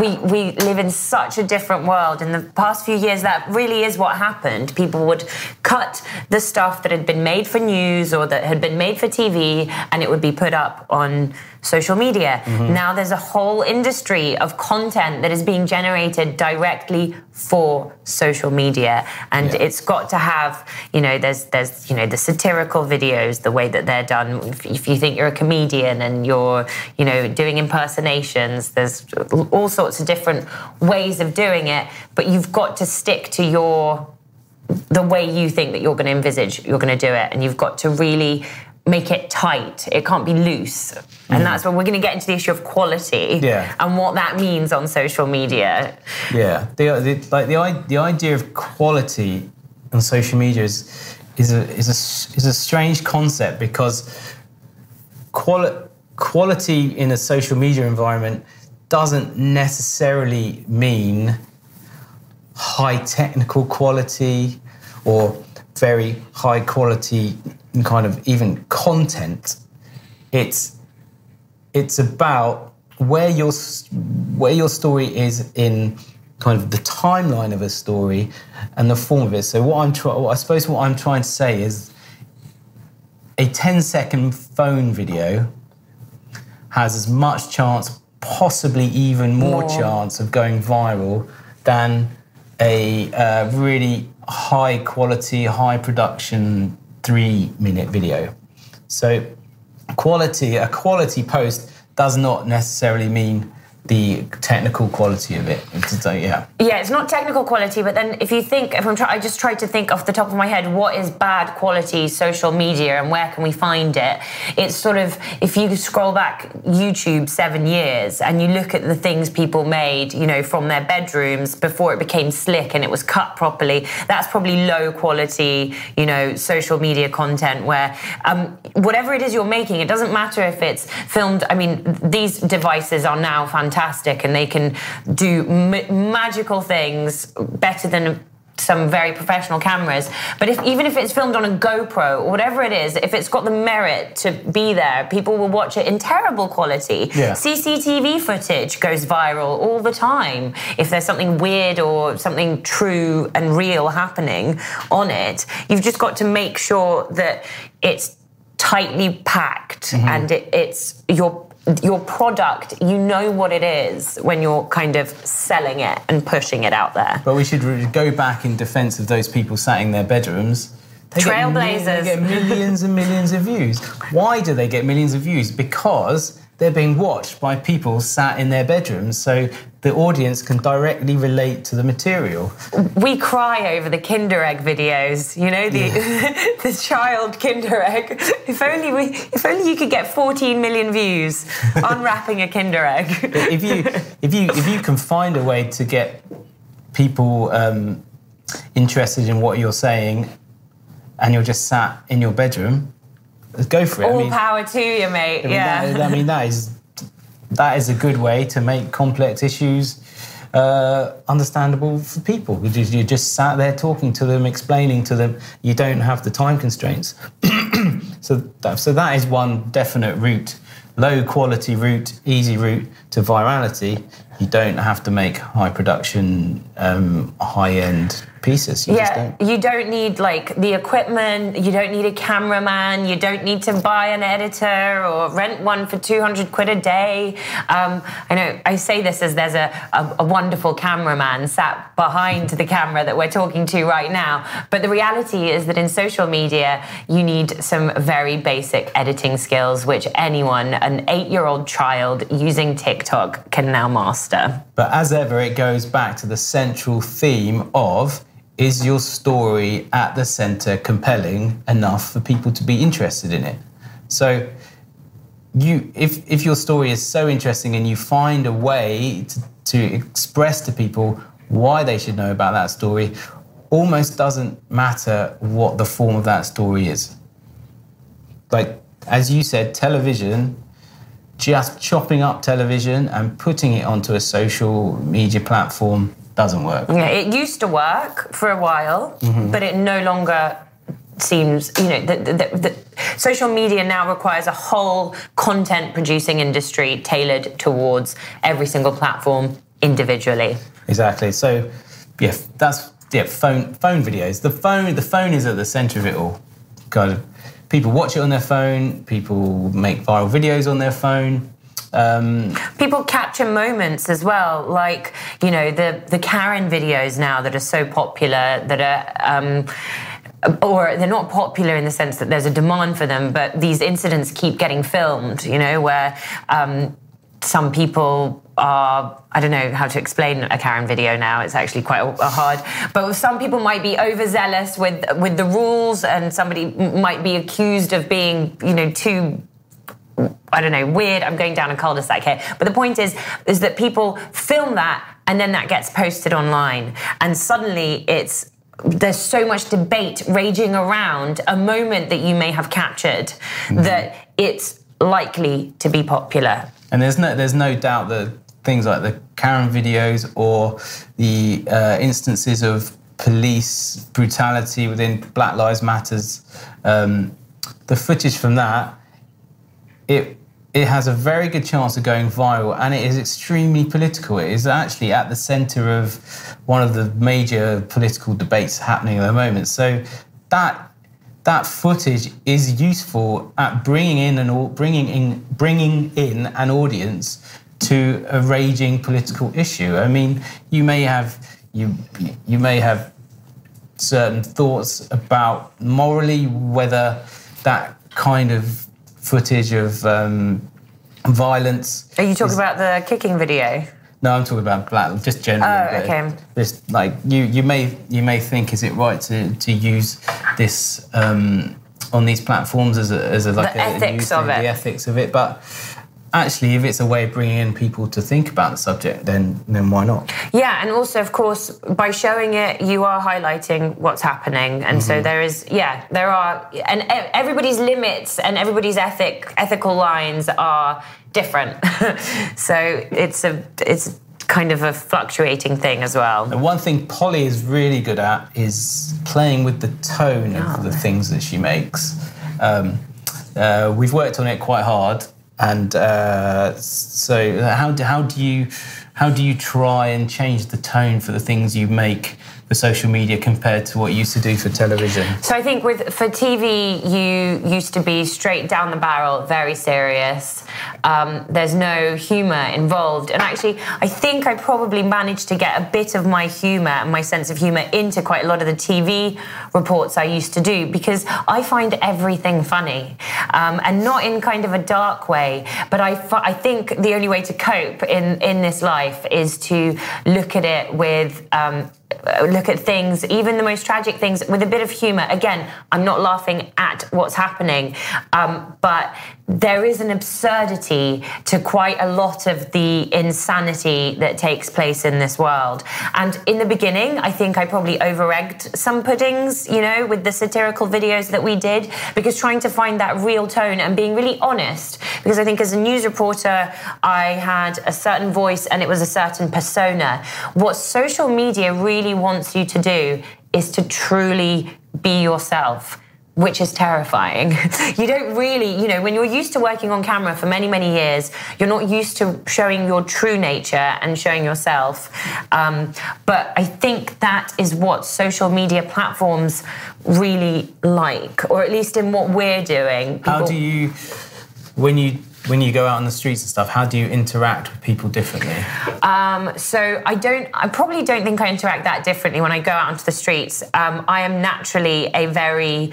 we we live in such a different world. In the past few years, that really is what happened. People would cut the stuff that had been made for news or that had been made for TV, and it would be put up on social media. Mm-hmm. Now there's a whole industry of content that is being generated directly for social media, and yeah. it's got to have you know there's there's you know the satirical videos, the way that they're done. If, if you think you're a comedian and you're you know doing impersonations, there's all sorts of different ways of doing it, but you've got to stick to your the way you think that you're going to envisage you're going to do it and you've got to really make it tight. It can't be loose. And mm. that's where we're going to get into the issue of quality yeah. and what that means on social media. Yeah, the, the, like the, the idea of quality on social media is, is, a, is, a, is a strange concept because quali- quality in a social media environment doesn't necessarily mean high technical quality or very high quality kind of even content. It's it's about where your where your story is in kind of the timeline of a story and the form of it. So what I'm trying, I suppose what I'm trying to say is a 10 second phone video has as much chance, possibly even more, More. chance of going viral than a uh, really high quality, high production three minute video. So quality, a quality post does not necessarily mean the technical quality of it. It's, yeah. Yeah, it's not technical quality, but then if you think, if I'm trying, I just tried to think off the top of my head, what is bad quality social media and where can we find it? It's sort of, if you scroll back YouTube seven years and you look at the things people made, you know, from their bedrooms before it became slick and it was cut properly, that's probably low quality, you know, social media content where um, whatever it is you're making, it doesn't matter if it's filmed. I mean, these devices are now fantastic and they can do magical things better than some very professional cameras. But if even if it's filmed on a GoPro or whatever it is, if it's got the merit to be there, people will watch it in terrible quality. Yeah. CCTV footage goes viral all the time. If there's something weird or something true and real happening on it, you've just got to make sure that it's tightly packed mm-hmm. and it, it's your your product you know what it is when you're kind of selling it and pushing it out there But we should re- go back in defense of those people sat in their bedrooms. They get Trailblazers. They get millions and millions of views. Why do they get millions of views? Because they're being watched by people sat in their bedrooms, so the audience can directly relate to the material. we cry over the Kinder Egg videos. You know the the child Kinder Egg. If only we, if only you could get 14 million views unwrapping a Kinder Egg. if you if you if you can find a way to get people um, interested in what you're saying, and you're just sat in your bedroom, go for it. I All mean, power to you, mate. I mean, yeah. that, I mean, that is that is a good way to make complex issues uh, understandable for people. Because You just, you just sat there talking to them, explaining to them. You don't have the time constraints. so, that, so that is one definite route, low quality route, easy route to virality. You don't have to make high production, um, high end pieces. You just Yeah, don't. you don't need like the equipment, you don't need a cameraman, you don't need to buy an editor or rent one for 200 quid a day. Um, I know I say this as there's a, a, a wonderful cameraman sat behind the camera that we're talking to right now. But the reality is that in social media, you need some very basic editing skills, which anyone, an eight year old child using TikTok, can now master. But as ever, it goes back to the central theme of is your story at the center compelling enough for people to be interested in it? So you if if your story is so interesting and you find a way to, to express to people why they should know about that story, almost doesn't matter what the form of that story is. Like as you said, television just chopping up television and putting it onto a social media platform doesn't work. Yeah, it used to work for a while, mm-hmm. but it no longer seems, you know, the social media now requires a whole content producing industry tailored towards every single platform individually. Exactly. So, yeah, that's yeah, phone phone videos. The phone the phone is at the center of it all. Kind of people watch it on their phone. People make viral videos on their phone. Um, People capture moments as well, like you know the the Karen videos now that are so popular that are. Um, or they're not popular in the sense that there's a demand for them, but these incidents keep getting filmed, you know, where um, some people are, I don't know how to explain a Karen video now, it's actually quite hard, but some people might be overzealous with, with the rules and somebody might be accused of being, you know, too I don't know, weird. I'm going down a cul-de-sac here. But the point is, is that people film that and then that gets posted online. And suddenly it's, there's so much debate raging around a moment that you may have captured mm-hmm. that it's likely to be popular. and there's no there's no doubt that things like the Karen videos or the uh, instances of police brutality within Black Lives Matters. Um, the footage from that, it it has a very good chance of going viral and it is extremely political. It is actually at the center of one of the major political debates happening at the moment. So that that footage is useful at bringing in an bringing in bringing in an audience to a raging political issue. I mean, you may have you you may have certain thoughts about morally whether that kind of footage of um, violence. Are you talking is, about the kicking video? No, I'm talking about black, just generally. Oh, okay. Just like you, you may you may think, is it right to to use this um, on these platforms as a as a like the a, ethics of it, the ethics of it, but actually, if it's a way of bringing in people to think about the subject, then then why not? Yeah, and also, of course, by showing it, you are highlighting what's happening, and mm-hmm. so there is, yeah, there are, and everybody's limits and everybody's ethic ethical lines are different. so it's a it's kind of a fluctuating thing as well. The one thing Polly is really good at is playing with the tone oh. of the things that she makes. Um, uh, we've worked on it quite hard and uh, so, how do, how do you how do you try and change the tone for the things you make for social media compared to what you used to do for television? So I think with for TV, you used to be straight down the barrel, very serious. Um, there's no humour involved, and actually, I think I probably managed to get a bit of my humour and my sense of humour into quite a lot of the TV reports I used to do because I find everything funny, um, and not in kind of a dark way. But I, I think the only way to cope in in this life is to look at it with um, look at things, even the most tragic things, with a bit of humor. Again, I'm not laughing at what's happening, um, but there is an absurdity to quite a lot of the insanity that takes place in this world. And in the beginning, I think I probably over egged some puddings, you know, with the satirical videos that we did, because trying to find that real tone and being really honest. Because I think as a news reporter, I had a certain voice and it was a certain persona. What social media really wants you to do is to truly be yourself which is terrifying. you don't really, you know, when you're used to working on camera for many, many years, you're not used to showing your true nature and showing yourself. Um, but I think that is what social media platforms really like, or at least in what we're doing. People... How do you, when you when you go out on the streets and stuff, how do you interact with people differently? Um, so I don't. I probably don't think I interact that differently when I go out onto the streets. Um, I am naturally a very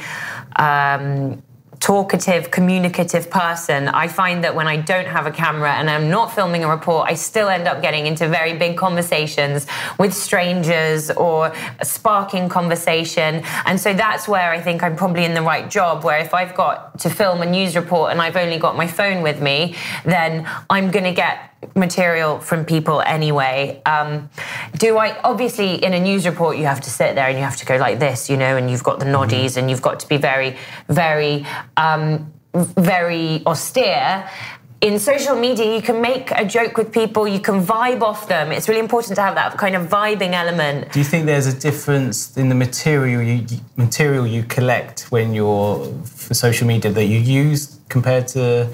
um, talkative, communicative person, I find that when I don't have a camera and I'm not filming a report, I still end up getting into very big conversations with strangers or sparking conversation. And so that's where I think I'm probably in the right job, where if I've got to film a news report and I've only got my phone with me, then I'm going to get material from people anyway. Um, do I obviously in a news report you have to sit there and you have to go like this, you know, and you've got the noddies mm-hmm. and you've got to be very, very, um, very austere. In social media, you can make a joke with people, you can vibe off them. It's really important to have that kind of vibing element. Do you think there's a difference in the material you material you collect when you're for social media that you use compared to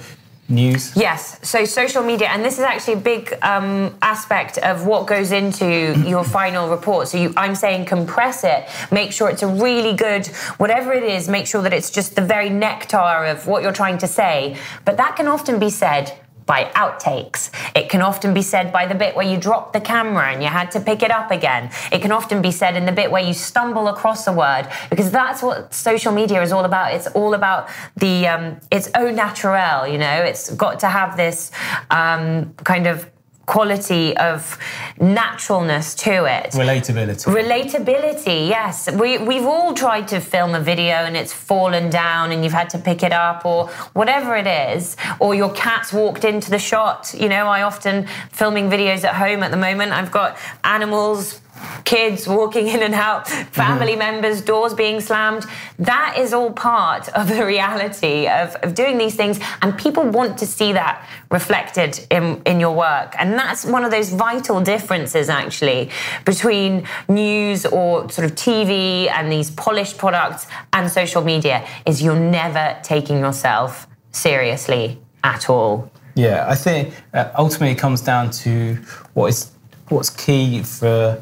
news? Yes. So social media, and this is actually a big um, aspect of what goes into your final report. So you, I'm saying compress it, make sure it's a really good, whatever it is, make sure that it's just the very nectar of what you're trying to say. But that can often be said by outtakes. It can often be said by the bit where you dropped the camera and you had to pick it up again. It can often be said in the bit where you stumble across a word because that's what social media is all about. It's all about the um, it's au naturel. You know, it's got to have this um, kind of quality of naturalness to it. Relatability. Relatability, yes. We, we've all tried to film a video and it's fallen down and you've had to pick it up or whatever it is, or your cat's walked into the shot. You know, I often filming videos at home at the moment, I've got animals kids walking in and out, family mm-hmm. members, doors being slammed. That is all part of the reality of, of doing these things. And people want to see that reflected in, in your work. And that's one of those vital differences, actually, between news or sort of TV and these polished products and social media, is you're never taking yourself seriously at all. Yeah, I think uh, ultimately it comes down to what is what's key for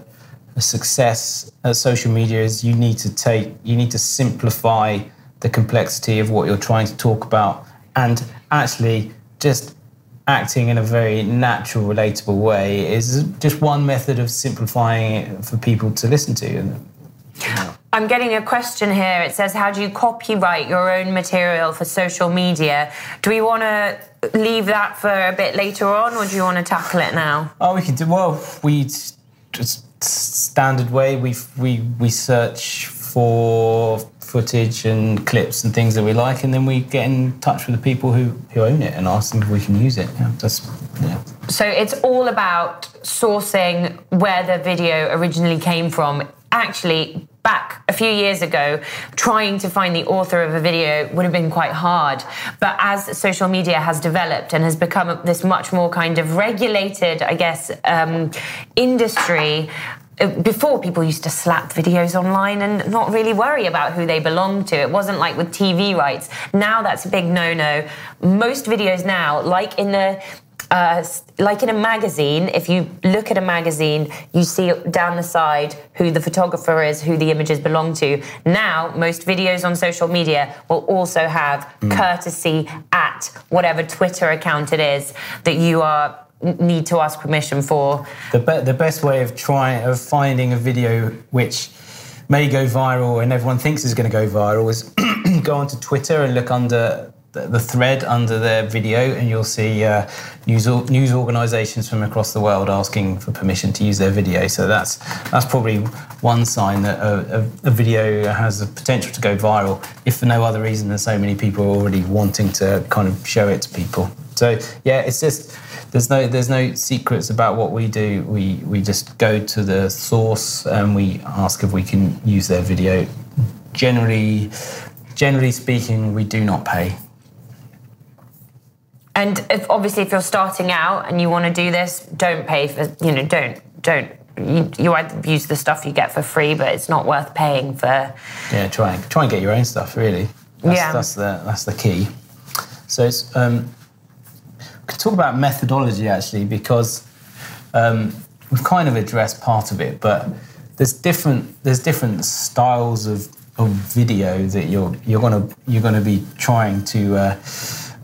success at social media is you need to take you need to simplify the complexity of what you're trying to talk about and actually just acting in a very natural relatable way is just one method of simplifying it for people to listen to I'm getting a question here. It says, How do you copyright your own material for social media? Do we want to leave that for a bit later on, or do you want to tackle it now? Oh, we can do. Well, we just standard way. We we we search for footage and clips and things that we like, and then we get in touch with the people who, who own it and ask them if we can use it. Yeah, that's yeah. So it's all about sourcing where the video originally came from. Actually, back a few years ago, trying to find the author of a video would have been quite hard. But as social media has developed and has become this much more kind of regulated, I guess, um, industry, uh, before people used to slap videos online and not really worry about who they belonged to. It wasn't like with TV rights. Now that's a big no no. Most videos now, like in the uh, like in a magazine, if you look at a magazine, you see down the side who the photographer is, who the images belong to. Now, most videos on social media will also have mm. courtesy at whatever Twitter account it is that you are need to ask permission for. The, be- the best way of trying of finding a video which may go viral and everyone thinks is going to go viral is go onto Twitter and look under the thread under their video, and you'll see uh, news news organisations from across the world asking for permission to use their video. So that's that's probably one sign that a, a, a, video has the potential to go viral. If for no other reason than so many people are already wanting to kind of show it to people. So yeah, it's just there's no there's no secrets about what we do. We we just go to the source and we ask if we can use their video. Generally, generally speaking, we do not pay. And if obviously if you're starting out and you want to do this, don't pay for you know don't don't you, you either use the stuff you get for free, but it's not worth paying for. Yeah, try and try and get your own stuff. Really, that's, yeah, that's the that's the key. So it's um, we could talk about methodology actually because um, we've kind of addressed part of it, but there's different there's different styles of, of video that you're you're gonna you're gonna be trying to. Uh,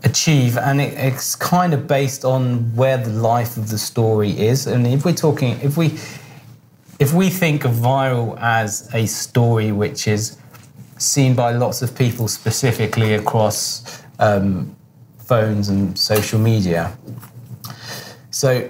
achieve, and it, it's kind of based on where the life of the story is. And if we're talking, if we if we think of viral as a story which is seen by lots of people, specifically across um, phones and social media, so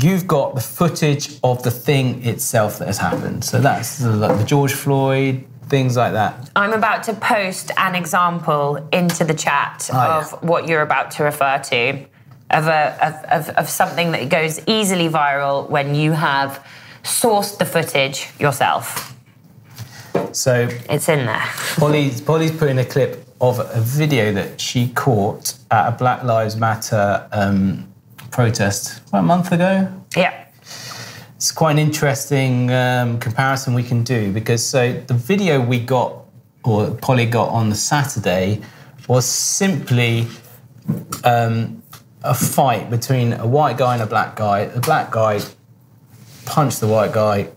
you've got the footage of the thing itself that has happened. So that's the, like the George Floyd things like that. I'm about to post an example into the chat oh, of yeah. what you're about to refer to, of, a, of, of, of something that goes easily viral when you have sourced the footage yourself. So it's in there. Polly's, Polly's putting a clip of a video that she caught at a Black Lives Matter um, protest about a month ago. Yeah it's quite an interesting um, comparison we can do because so the video we got or Polly got on the Saturday was simply um, a fight between a white guy and a black guy. The black guy punched the white guy.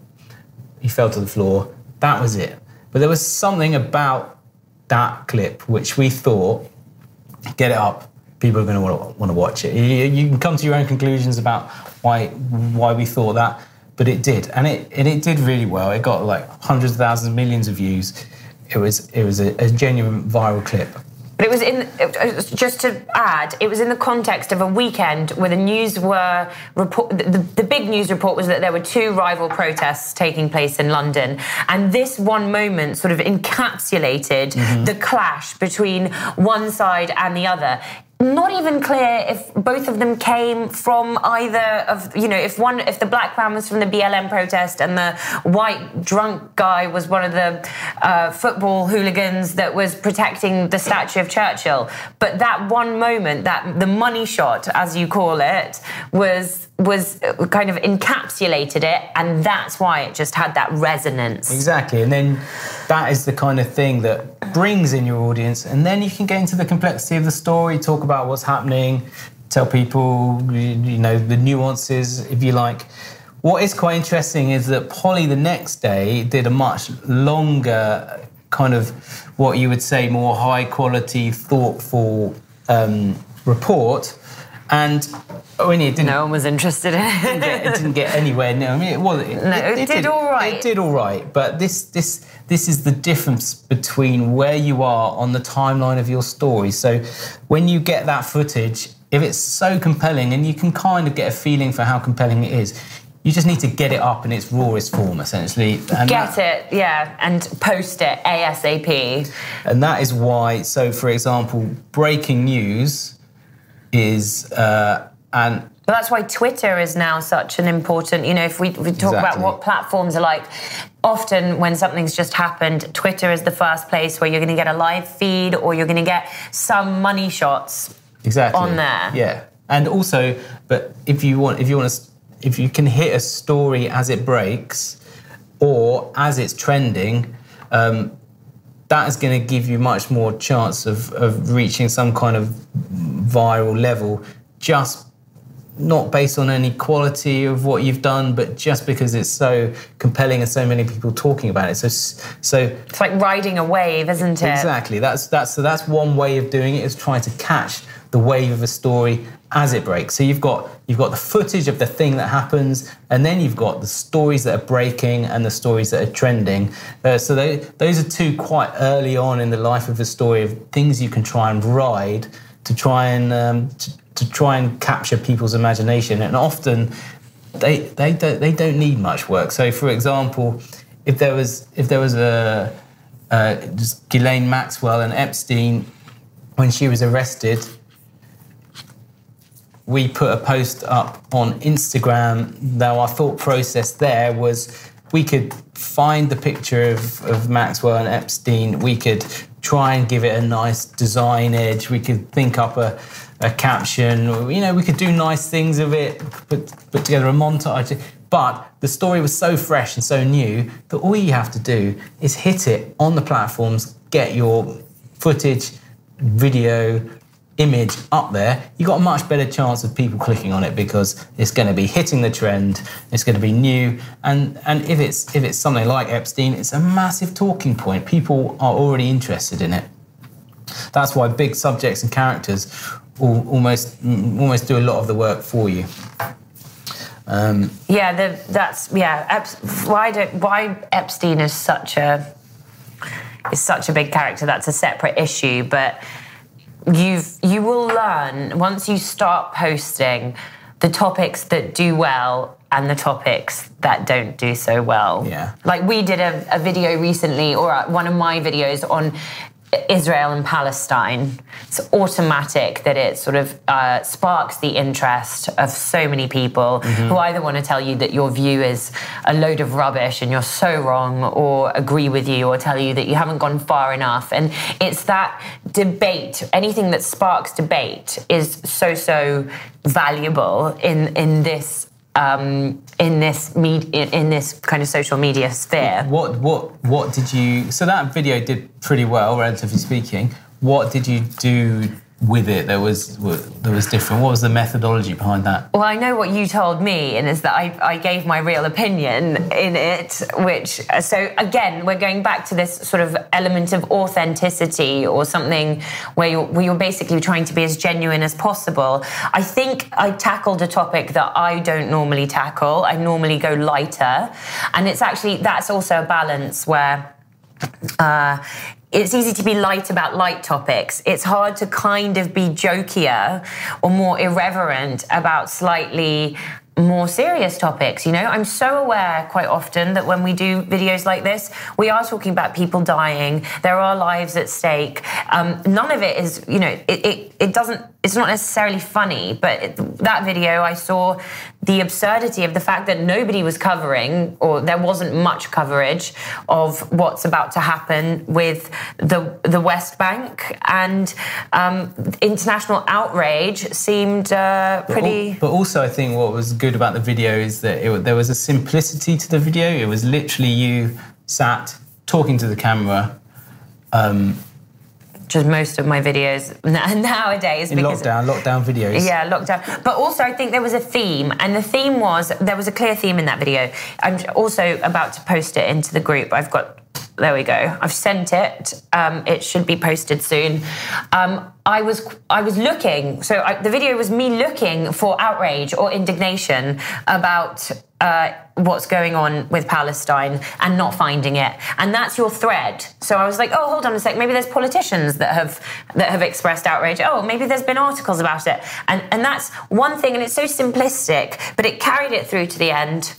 He fell to the floor. That was it. But there was something about that clip which we thought, get it up. People are going to want to watch it. You, you can come to your own conclusions about why why we thought that but it did, and it and it did really well. It got like hundreds of thousands, millions of views. It was it was a, a genuine viral clip. But it was in just to add, it was in the context of a weekend where the news were report. The, the, big news report was that there were two rival protests taking place in London, and this one moment sort of encapsulated mm-hmm. the clash between one side and the other not even clear if both of them came from either of you know if one if the black man was from the BLM protest and the white drunk guy was one of the uh, football hooligans that was protecting the statue of Churchill. But that one moment that the money shot as you call it was was uh, kind of encapsulated it and that's why it just had that resonance. Exactly and then that is the kind of thing that brings in your audience and then you can get into the complexity of the story talk about what's happening tell people you know the nuances if you like what is quite interesting is that polly the next day did a much longer kind of what you would say more high quality thoughtful um, report and when it didn't, no one was interested in it. Didn't get, it didn't get anywhere. No, I mean, it was. It, no, it, it, did, all right. It did all right, but this this this is the difference between where you are on the timeline of your story. So, when you get that footage, if it's so compelling, and you can kind of get a feeling for how compelling it is, you just need to get it up in its rawest form, essentially. And get that, it, yeah, and post it ASAP. And that is why. So, for example, breaking news is uh, and but that's why Twitter is now such an important, you know, if we, we talk exactly. about what platforms are like, often when something's just happened, Twitter is the first place where you're going to get a live feed or you're going to get some money shots exactly. on there. Yeah. And also, but if you want, if you want to, if you can hit a story as it breaks or as it's trending, um, that is going to give you much more chance of, of reaching some kind of viral level just not based on any quality of what you've done, but just because it's so compelling and so many people talking about it. So, so it's like riding a wave, isn't it? Exactly. That's that's so that's one way of doing it is trying to catch the wave of a story as it breaks. So you've got you've got the footage of the thing that happens, and then you've got the stories that are breaking and the stories that are trending. Uh, so they, those are two quite early on in the life of a story of things you can try and ride to try and um, to, to try and capture people's imagination. And often they they don't they don't need much work. So for example, if there was if there was a uh, just Ghislaine Maxwell and Epstein when she was arrested we put a post up on Instagram. Now, our thought process there was we could find the picture of, of Maxwell and Epstein. We could try and give it a nice design edge. We could think up a, a caption. You know, we could do nice things of it, put, put together a montage. But the story was so fresh and so new that all you have to do is hit it on the platforms, get your footage, video, image up there, you've got a much better chance of people clicking on it because it's going to be hitting the trend, it's going to be new, and and if it's if it's something like Epstein, it's a massive talking point. People are already interested in it. That's why big subjects and characters almost almost do a lot of the work for you. Um, yeah, the, that's yeah. Ep- why do, why Epstein is such a is such a big character? That's a separate issue, but you've you will learn once you start posting the topics that do well and the topics that don't do so well. Yeah. Like we did a, a video recently, or one of my videos on Israel and Palestine, it's automatic that it sort of uh, sparks the interest of so many people mm-hmm. who either want to tell you that your view is a load of rubbish and you're so wrong, or agree with you, or tell you that you haven't gone far enough. And it's that debate, anything that sparks debate, is so, so valuable in, in this um, in this med- in this kind of social media sphere. What what what did you? So that video did pretty well, relatively speaking. What did you do with it there was there was different? What was the methodology behind that? Well, I know what you told me, and is that I, I gave my real opinion in it. Which so again, we're going back to this sort of element of authenticity or something where you're, where you're basically trying to be as genuine as possible. I think I tackled a topic that I don't normally tackle. I normally go lighter, and it's actually that's also a balance where. Uh, it's easy to be light about light topics. It's hard to kind of be jokier or more irreverent about slightly more serious topics. You know, I'm so aware quite often that when we do videos like this, we are talking about people dying. There are lives at stake. Um, none of it is, you know, it, it, it doesn't, it's not necessarily funny, but it, that video I saw the absurdity of the fact that nobody was covering or there wasn't much coverage of what's about to happen with the, the West Bank and um, international outrage seemed uh, pretty. But, but also, I think what was good about the video is that it, there was a simplicity to the video. It was literally you sat talking to the camera. Um, just most of my videos nowadays. In because, lockdown, lockdown videos. Yeah, lockdown. But also, I think there was a theme, and the theme was there was a clear theme in that video. I'm also about to post it into the group. I've got there we go. I've sent it. Um, it should be posted soon. Um, I was I was looking. So I, the video was me looking for outrage or indignation about uh, what's going on with Palestine and not finding it. And that's your thread. So I was like, oh, hold on a sec. Maybe there's politicians that have that have expressed outrage. Oh, maybe there's been articles about it. And and that's one thing. And it's so simplistic, but it carried it through to the end.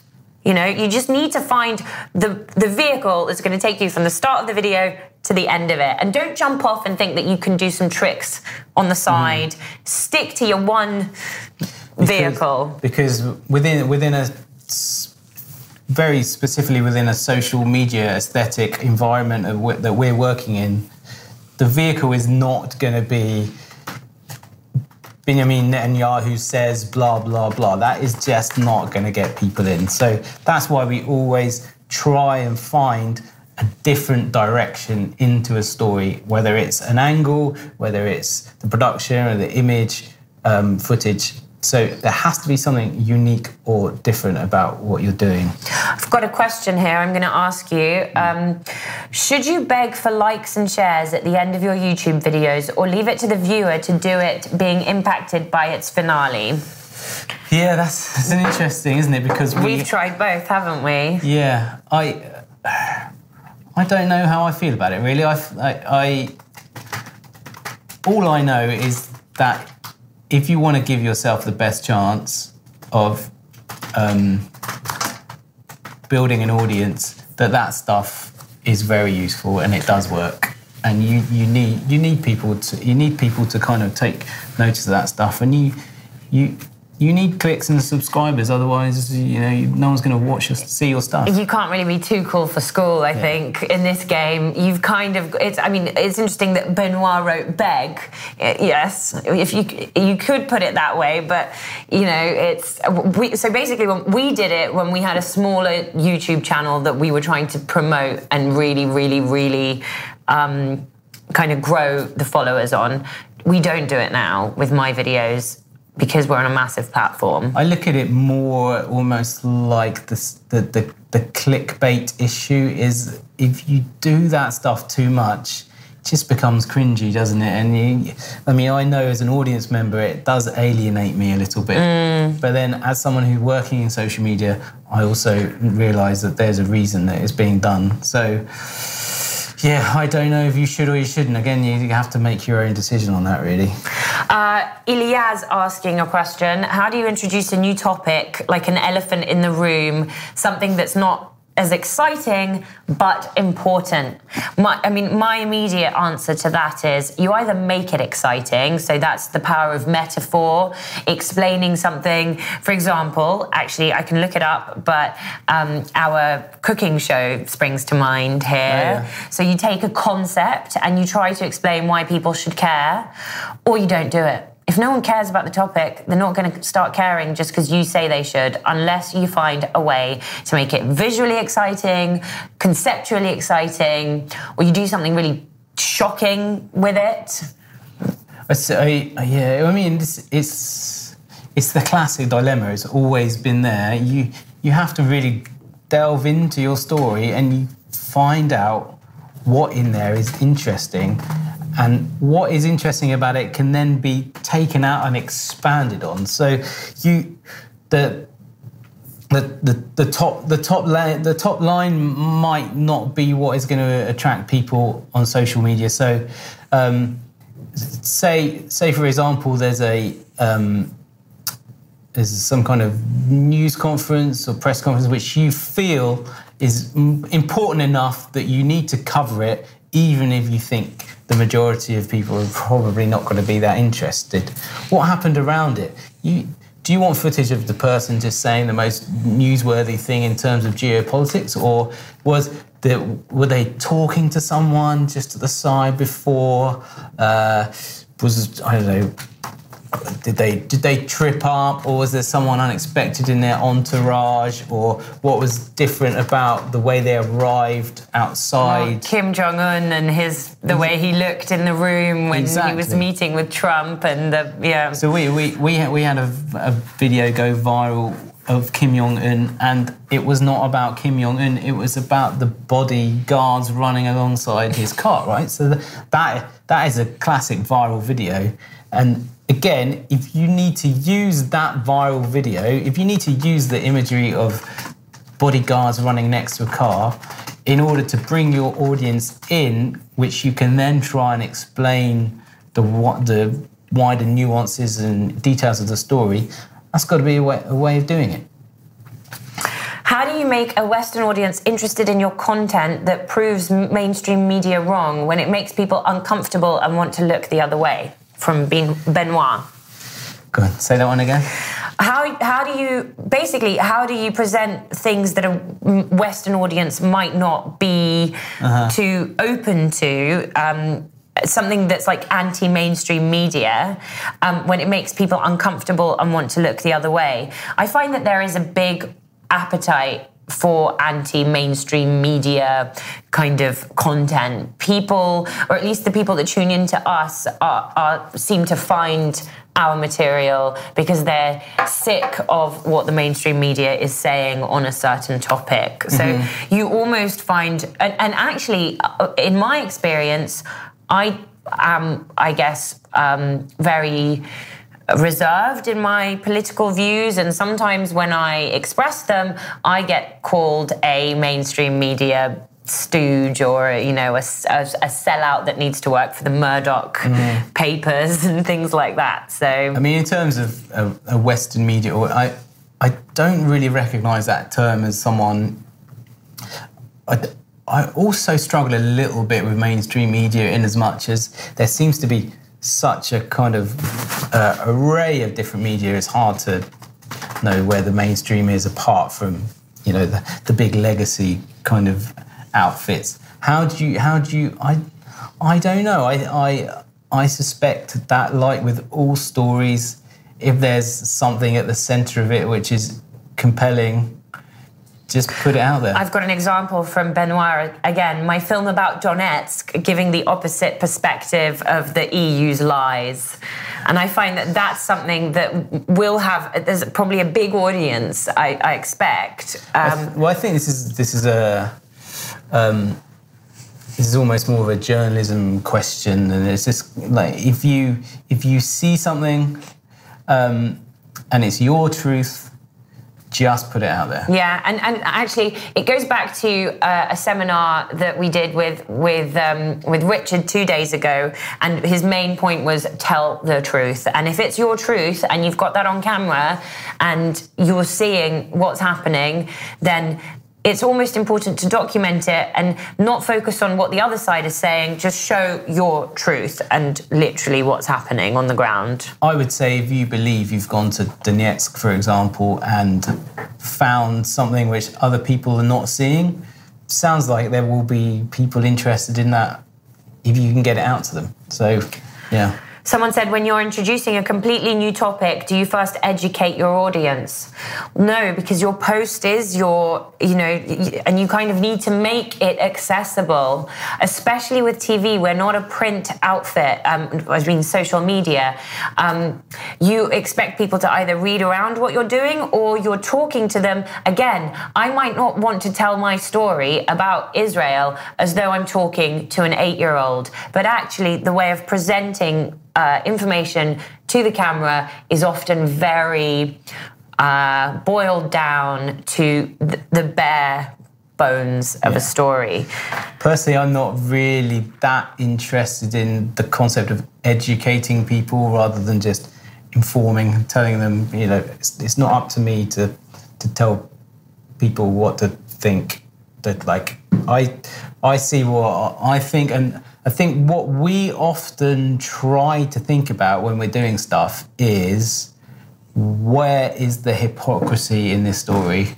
You know, you just need to find the, the vehicle that's going to take you from the start of the video to the end of it. And don't jump off and think that you can do some tricks on the side. Mm. Stick to your one because, vehicle. Because within within a very specifically within a social media aesthetic environment that we're working in, the vehicle is not going to be Benjamin Netanyahu says blah, blah, blah. That is just not going to get people in. So that's why we always try and find a different direction into a story, whether it's an angle, whether it's the production or the image um, footage. So there has to be something unique or different about what you're doing. I've got a question here I'm going to ask you. Um, should you beg for likes and shares at the end of your YouTube videos or leave it to the viewer to do it being impacted by its finale? Yeah, that's, that's an interesting, isn't it? Because we, have tried both, haven't we? Yeah, I I don't know how I feel about it really. I, I, I all I know is that if you want to give yourself the best chance of um, building an audience, that that stuff is very useful and it does work. And you, you need you need people to you need people to kind of take notice of that stuff. And you you you need clicks and subscribers, otherwise, you know, no one's going to watch your see your stuff. You can't really be too cool for school. I yeah. think in this game, you've kind of. It's. I mean, it's interesting that Benoit wrote "beg." Yes, if you you could put it that way, but you know, it's. We, so basically, when we did it when we had a smaller YouTube channel that we were trying to promote and really, really, really. Um, kind of grow the followers on. We don't do it now with my videos because we're on a massive platform. I look at it more almost like the, the, the, the clickbait issue is if you do that stuff too much, it just becomes cringy, doesn't it? And you, I mean, I know as an audience member, it does alienate me a little bit. Mm. But then, as someone who's working in social media, I also realise that there's a reason that it's being done. So, yeah, I don't know if you should or you shouldn't. Again, you have to make your own decision on that, really. Uh, Ilyas asking a question How do you introduce a new topic, like an elephant in the room, something that's not as exciting but important. My, I mean, my immediate answer to that is you either make it exciting, so that's the power of metaphor, explaining something. For example, actually, I can look it up, but um, our cooking show springs to mind here. Oh, yeah. So you take a concept and you try to explain why people should care, or you don't do it if no one cares about the topic, they're not going to start caring just because you say they should, unless you find a way to make it visually exciting, conceptually exciting, or you do something really shocking with it. I, yeah, I mean, it's, it's it's the classic dilemma. It's always been there. You you have to really delve into your story and you find out what in there is interesting and what is interesting about it can then be taken out and expanded on. So you the the, the, the top the top line the top line might not be what is going to attract people on social media. So um, say say for example, there's a um, as some kind of news conference or press conference which you feel is important enough that you need to cover it, even if you think the majority of people are probably not going to be that interested. What happened around it? You, do you want footage of the person just saying the most newsworthy thing in terms of geopolitics, or was the, were they talking to someone just at the side before? Uh, was I don't know did they did they trip up or was there someone unexpected in their entourage or what was different about the way they arrived outside Kim Jong Un and his the way he looked in the room when exactly. he was meeting with Trump and the yeah so we we we had, we had a, a video go viral of Kim Jong Un, and it was not about Kim Jong Un. It was about the bodyguards running alongside his car, right? So that that is a classic viral video, and again, if you need to use that viral video, if you need to use the imagery of bodyguards running next to a car in order to bring your audience in, which you can then try and explain the the wider nuances and details of the story, that's got to be a way, a way of doing it. How do you make a Western audience interested in your content that proves mainstream media wrong when it makes people uncomfortable and want to look the other way? From Benoit. Go on, say that one again. How, how do you basically how do you present things that a Western audience might not be uh-huh. too open to? Um, something that's like anti-mainstream media um, when it makes people uncomfortable and want to look the other way. I find that there is a big appetite for anti-mainstream media kind of content. People, or at least the people that tune into us, are, are, seem to find our material because they're sick of what the mainstream media is saying on a certain topic. So mm-hmm. you almost find, and, and, actually, uh, in my experience, I am, I guess, um, very reserved in my political views, and sometimes when I express them, I get called a mainstream media stooge or you know a, a, a, sellout that needs to work for the Murdoch mm. papers and things like that. So I mean, in terms of a, a Western media, I I don't really recognise that term as someone. I, I also struggle a little bit with mainstream media in as much as there seems to be such a kind of uh, array of different media. It's hard to know where the mainstream is apart from you know the, the big legacy kind of outfits. How do you? How do you? I I don't know. I I I suspect that like with all stories, if there's something at the center of it which is compelling just put it out there. I've got an example from Benoit again. My film about Donetsk, giving the opposite perspective of the EU's lies, and I find that that's something that will have. There's probably a big audience. I, I expect. Um, I th- well, I think this is this is a. Um, this is almost more of a journalism question, and it's just like if you if you see something, um, and it's your truth, just put it out there. Yeah, and, and actually, it goes back to uh, a seminar that we did with with um, with Richard two days ago, and his main point was tell the truth. And if it's your truth, and you've got that on camera, and you're seeing what's happening, then it's almost important to document it and not focus on what the other side is saying, just show your truth and literally what's happening on the ground. I would say if you believe you've gone to Donetsk, for example, and found something which other people are not seeing, sounds like there will be people interested in that if you can get it out to them. So, yeah. Someone said, when you're introducing a completely new topic, do you first educate your audience? No, because your post is your, you know, and you kind of need to make it accessible, especially with TV. We're not a print outfit, um, I mean, social media. Um, you expect people to either read around what you're doing or you're talking to them. Again, I might not want to tell my story about Israel as though I'm talking to an eight year old, but actually, the way of presenting uh, information to the camera is often very uh, boiled down to th- the bare bones of yeah. a story. Personally, I'm not really that interested in the concept of educating people rather than just informing and telling them, you know, it's, it's not up to me to to tell people what to think. That like I I see what I think, and I think what we often try to think about when we're doing stuff is where is the hypocrisy in this story?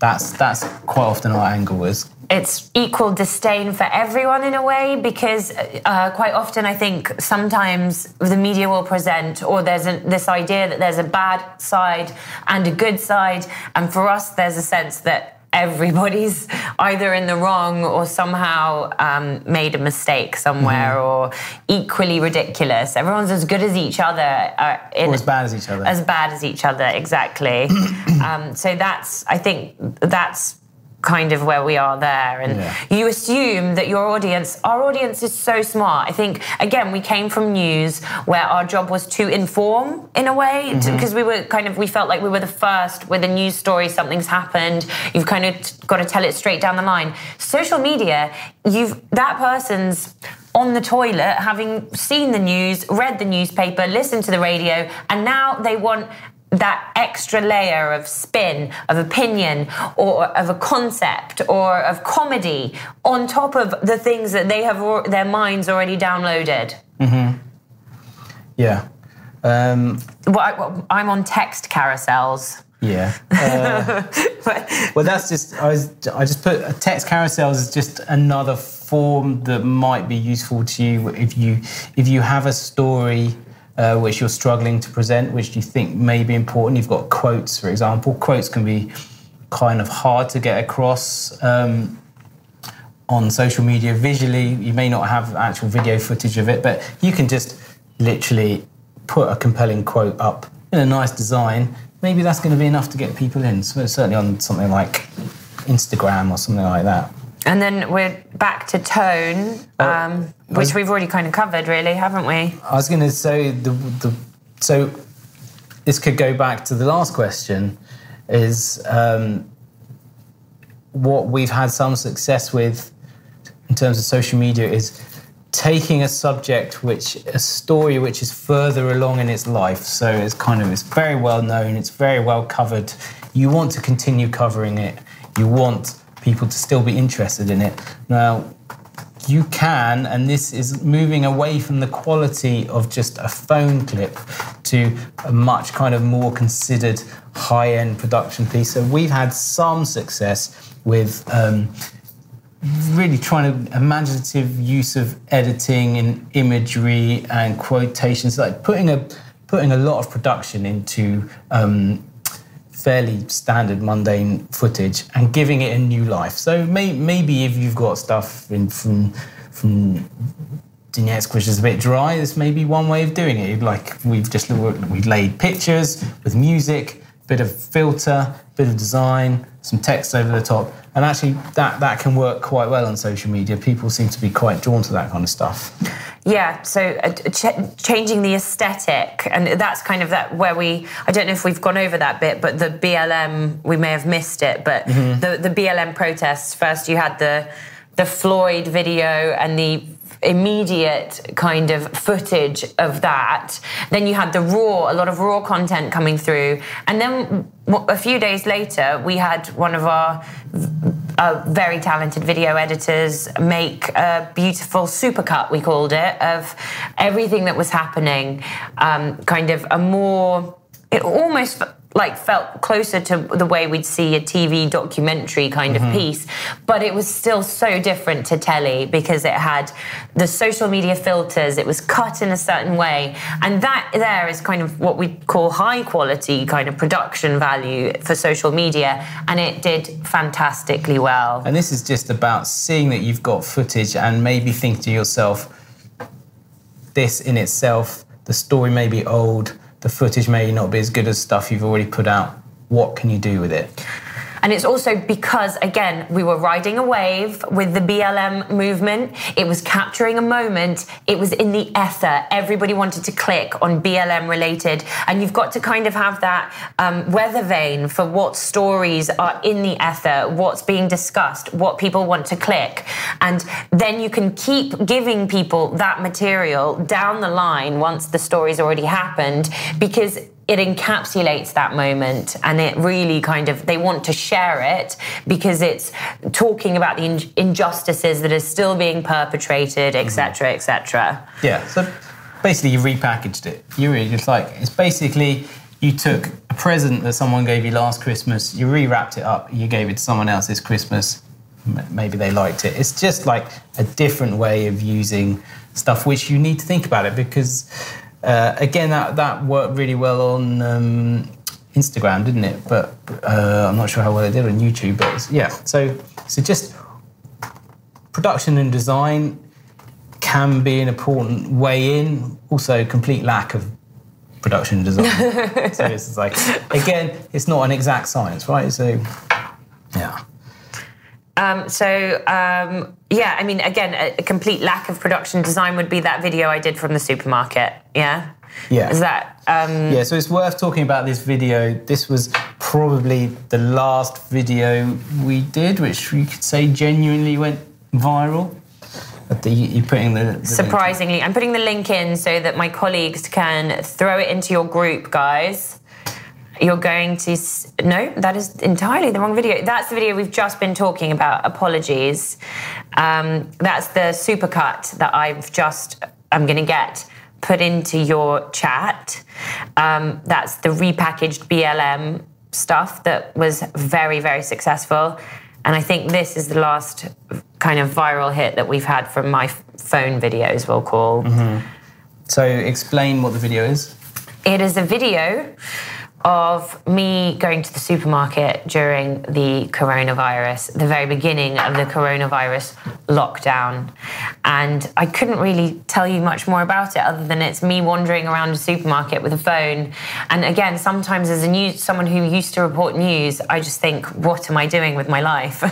That's that's quite often our angle is it's equal disdain for everyone in a way because uh, quite often I think sometimes the media will present or there's a, this idea that there's a bad side and a good side, and for us there's a sense that everybody's either in the wrong or somehow um, made a mistake somewhere mm-hmm. or equally ridiculous. Everyone's as good as each other. Uh, or as bad as each other. As bad as each other, exactly. um, so that's, I think that's kind of where we are there and yeah. you assume that your audience our audience is so smart i think again we came from news where our job was to inform in a way because mm-hmm. we were kind of we felt like we were the first with a news story something's happened you've kind of got to tell it straight down the line social media you've that person's on the toilet having seen the news read the newspaper listened to the radio and now they want that extra layer of spin, of opinion, or of a concept, or of comedy on top of the things that they have their minds already downloaded. Mm-hmm. Yeah. Um, well, I, am on text carousels. Yeah. Uh, well, that's just I, was, I just put text carousels is just another form that might be useful to you if you if you have a story uh, which you're struggling to present, which you think may be important. You've got quotes, for example. Quotes can be kind of hard to get across um, on social media visually. You may not have actual video footage of it, but you can just literally put a compelling quote up in a nice design. Maybe that's going to be enough to get people in. Certainly on something like Instagram or something like that. And then we're back to tone, oh, um, which was, we've already kind of covered, really, haven't we? I was going to say the, the so this could go back to the last question is um, what we've had some success with in terms of social media is taking a subject which a story which is further along in its life. So it's kind of it's very well known it's very well covered. You want to continue covering it. You want people to still be interested in it. Now, you can, and this is moving away from the quality of just a phone clip to a much kind of more considered high end production piece. So we've had some success with. Um, really trying to imaginative use of editing and imagery and quotations like putting a putting a lot of production into um, fairly standard mundane footage and giving it a new life. So may, maybe if you've got stuff in, from from Donetsk which is a bit dry, this may be one way of doing it. Like we've just we've laid pictures with music, bit of filter, bit of design, some text over the top, and actually that that can work quite well on social media. People seem to be quite drawn to that kind of stuff. Yeah, so uh, ch- changing the aesthetic, and that's kind of that where we. I don't know if we've gone over that bit, but the BLM we may have missed it. But mm-hmm. the the BLM protests first, you had the the Floyd video and the immediate kind of footage of that. Then you had the raw, a lot of raw content coming through. And then a few days later, we had one of our uh, very talented video editors make a beautiful supercut, we called it, of everything that was happening. Um, kind of a more, it almost like felt closer to the way we'd see a TV documentary kind of mm-hmm. piece, but it was still so different to telly because it had the social media filters, it was cut in a certain way, and that there is kind of what we call high quality kind of production value for social media, and it did fantastically well. And this is just about seeing that you've got footage and maybe think to yourself, this in itself, the story may be old the footage may not be as good as stuff you've already put out. What can you do with it? And it's also because, again, we were riding a wave with the BLM movement. It was capturing a moment. It was in the ether. Everybody wanted to click on BLM related. And you've got to kind of have that um, weather vane for what stories are in the ether, what's being discussed, what people want to click. And then you can keep giving people that material down the line once the story's already happened because it encapsulates that moment and it really kind of they want to share it because it's talking about the in- injustices that are still being perpetrated etc mm-hmm. etc Yeah. So basically, you repackaged it. You really just like it's basically you took a present that someone gave you last Christmas, you rewrapped it up, you gave it to someone else this Christmas. Maybe they liked it. It's just like a different way of using stuff, which you need to think about it because, uh, again, that that worked really well on. Um, Instagram, didn't it? But uh, I'm not sure how well it did on YouTube. But it's, yeah, so so just production and design can be an important way in. Also, complete lack of production and design. so it's like, again, it's not an exact science, right? So, yeah. Um, so um, yeah, I mean, again, a, a complete lack of production design would be that video I did from the supermarket. Yeah, Yeah. Is that um, Yeah, so it's worth talking about this video. This was probably the last video we did, which we could say genuinely went viral. You're putting the, the surprisingly? I'm putting the link in so that my colleagues can throw it into your group, guys. You're going to s- no, that is entirely the wrong video. That's the video we've just been talking about. Apologies. Um, that's the supercut that I've just. I'm going to get put into your chat. Um, that's the repackaged BLM stuff that was very, very successful. And I think this is the last kind of viral hit that we've had from my phone videos, we'll call. So explain what the video is. It is a video of me going to the supermarket during the coronavirus, the very beginning of the coronavirus lockdown. And I couldn't really tell you much more about it other than it's me wandering around a supermarket with a phone. And again, sometimes as a news someone who used to report news, I just think, what am I doing with my life?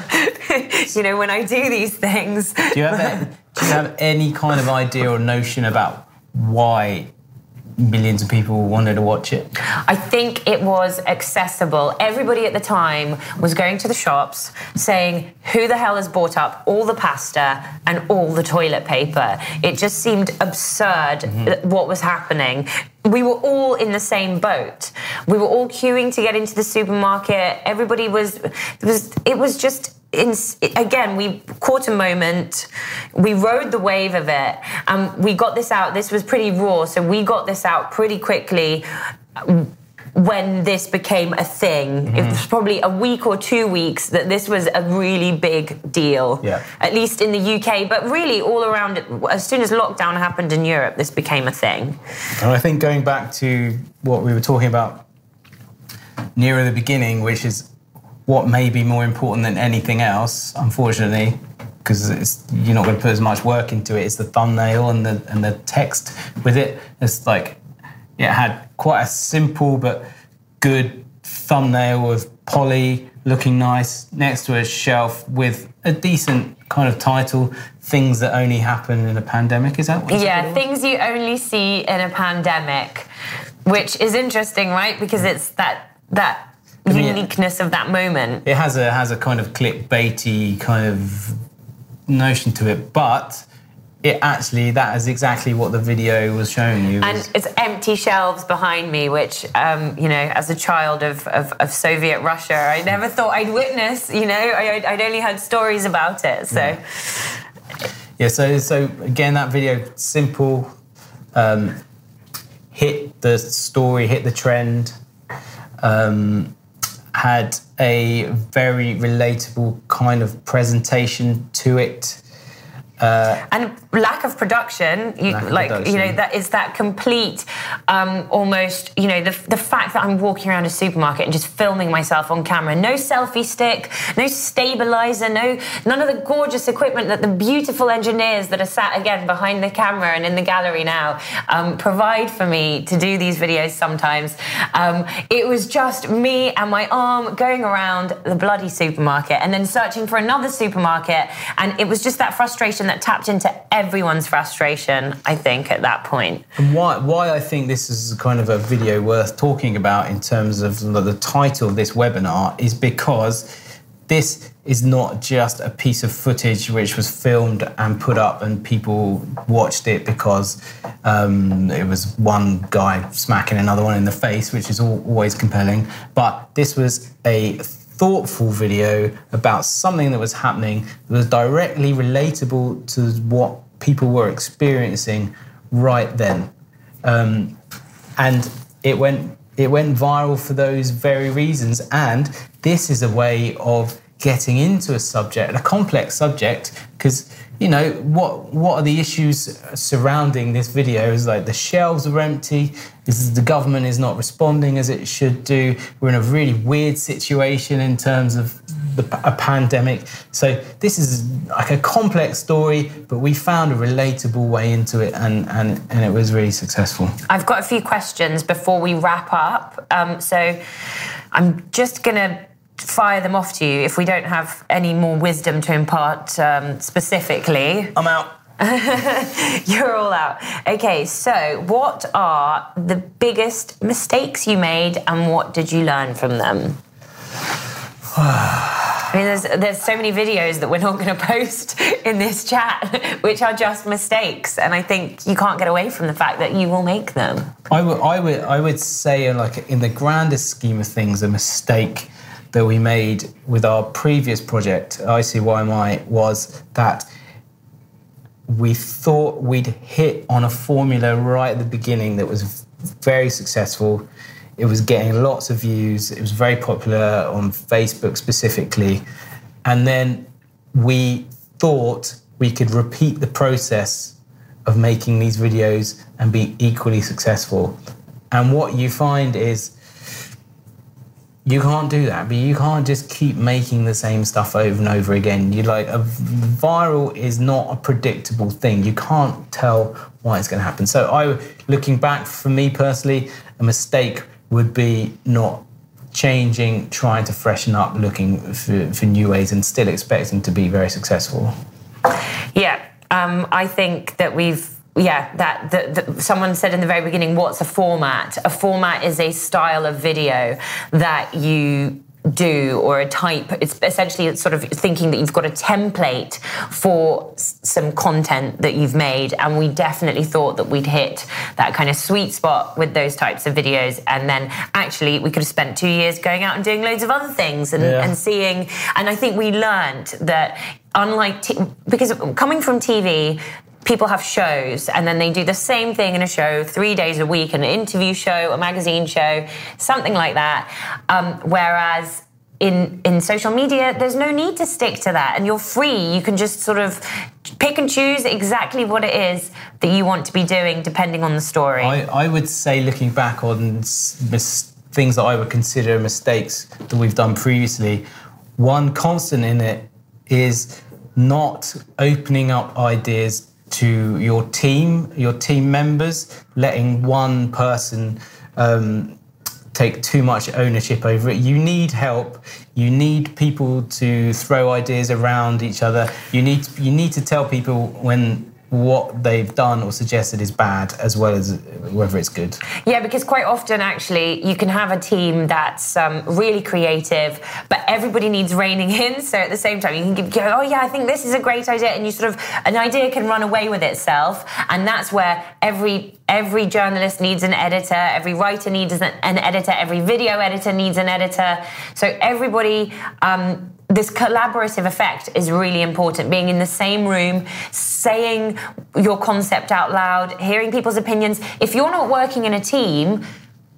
you know, when I do these things. Do you have do you have any kind of idea or notion about why millions of people wanted to watch it? I think it was accessible. Everybody at the time was going to the shops saying, Who the hell has bought up all the pasta and all the toilet paper? It just seemed absurd mm-hmm. what was happening. We were all in the same boat. We were all queuing to get into the supermarket. Everybody was, it was, it was just in, again, we caught a moment, we rode the wave of it, and we got this out. This was pretty raw, so we got this out pretty quickly when this became a thing. It mm-hmm. was probably a week or two weeks that this was a really big deal. Yeah. At least in the UK, but really all around. As soon as lockdown happened in Europe, this became a thing. And I think going back to what we were talking about nearer the beginning, which is what may be more important than anything else, unfortunately, because you're not going to put as much work into it. It's the thumbnail and the and the text with it. It's like it had quite a simple but good thumbnail of Polly looking nice next to a shelf with a decent kind of title. Things that only happen in a pandemic. Is that what? is that what Yeah, things you only see in a pandemic, which is interesting, right? Because it's that that yeah. uniqueness of that moment. it has a has a kind of clickbaity kind of notion to it, but it actually that is exactly what the video was showing you. And it's empty shelves behind me, which, um, you know, as a child of, of, of Soviet Russia, I never thought I'd witness, you know, I, I'd- I'd only heard stories about it. So, yeah, so so again, that video simple, um, hit the story, hit the trend, um, had a very relatable kind of presentation to it. Uh, and lack of production you, Lack of like production. you know that is that complete um, almost you know the, the fact that i'm walking around a supermarket and just filming myself on camera. No selfie stick no stabilizer no none of the gorgeous equipment that the beautiful engineers that are sat again behind the camera and in the gallery now um, provide for me to do these videos sometimes. Um, it was just me and my arm going around the bloody supermarket and then searching for another supermarket. And it was just that frustration that tapped into everyone's frustration i think at that point And why, why I think this is kind of a video worth talking about in terms of the title of this webinar is because this is not just a piece of footage which was filmed and put up and people watched it because um, it was one guy smacking another one in the face, which is always compelling. But this was a thoughtful video about something that was happening that was directly relatable to what people were experiencing right then um, and it went it went viral for those very reasons. And this is a way of getting into a subject, a complex subject, because you know what what are the issues surrounding this video? Is like the shelves are empty. This is the government is not responding as it should do. We're in a really weird situation in terms of the, a pandemic. So this is like a complex story, but we found a relatable way into it, and and and it was really successful. I've got a few questions before we wrap up. Um, so I'm just going to fire them off to you if we don't have any more wisdom to impart um, specifically. I'm out. You're all out. Okay, so what are the biggest mistakes you made and what did you learn from them? I mean, there's, there's so many videos that we're not going to post in this chat, which are just mistakes. And I think you can't get away from the fact that you will make them. I would, I would, I would say, like in the grandest scheme of things, a mistake that we made with our previous project, ICYMI, was that we thought we'd hit on a formula right at the beginning that was very successful. It was getting lots of views. It was very popular on Facebook specifically. And then we thought we could repeat the process of making these videos and be equally successful. And what you find is you can't do that, but you can't just keep making the same stuff over and over again. You like a viral is not a predictable thing. You can't tell why it's going to happen. So I, looking back for me personally, a mistake would be not changing, trying to freshen up, looking for, for new ways, and still expecting to be very successful. Yeah, um, I think that we've. Yeah, that, that, that someone said in the very beginning, what's a format? A format is a style of video that you do or a type it's essentially it's sort of thinking that you've got a template for some content that you've made. And we definitely thought that we'd hit that kind of sweet spot with those types of videos. And then actually we could have spent two years going out and doing loads of other things and, Yeah. and seeing. And i think we learned that unlike t- because coming from tv people have shows and then they do the same thing in a show three days a week an interview show a magazine show something like that um, whereas in, in social media, there's no need to stick to that, and you're free. You can just sort of pick and choose exactly what it is that you want to be doing, depending on the story. I, I would say, looking back on mis- things that I would consider mistakes that we've done previously, one constant in it is not opening up ideas to your team, your team members, letting one person um, take too much ownership over it. You need help. You need people to throw ideas around each other. You need you need to tell people when what they've done or suggested is bad as well as whether it's good. Yeah, because quite often, actually, you can have a team that's um, really creative, but everybody needs reining in. So at the same time, you can go, oh yeah, I think this is a great idea, and you sort of an idea can run away with itself, and that's where every every journalist needs an editor, every writer needs an, an editor, every video editor needs an editor. So everybody. Um, this collaborative effect is really important. Being in the same room, saying your concept out loud, hearing people's opinions. If you're not working in a team,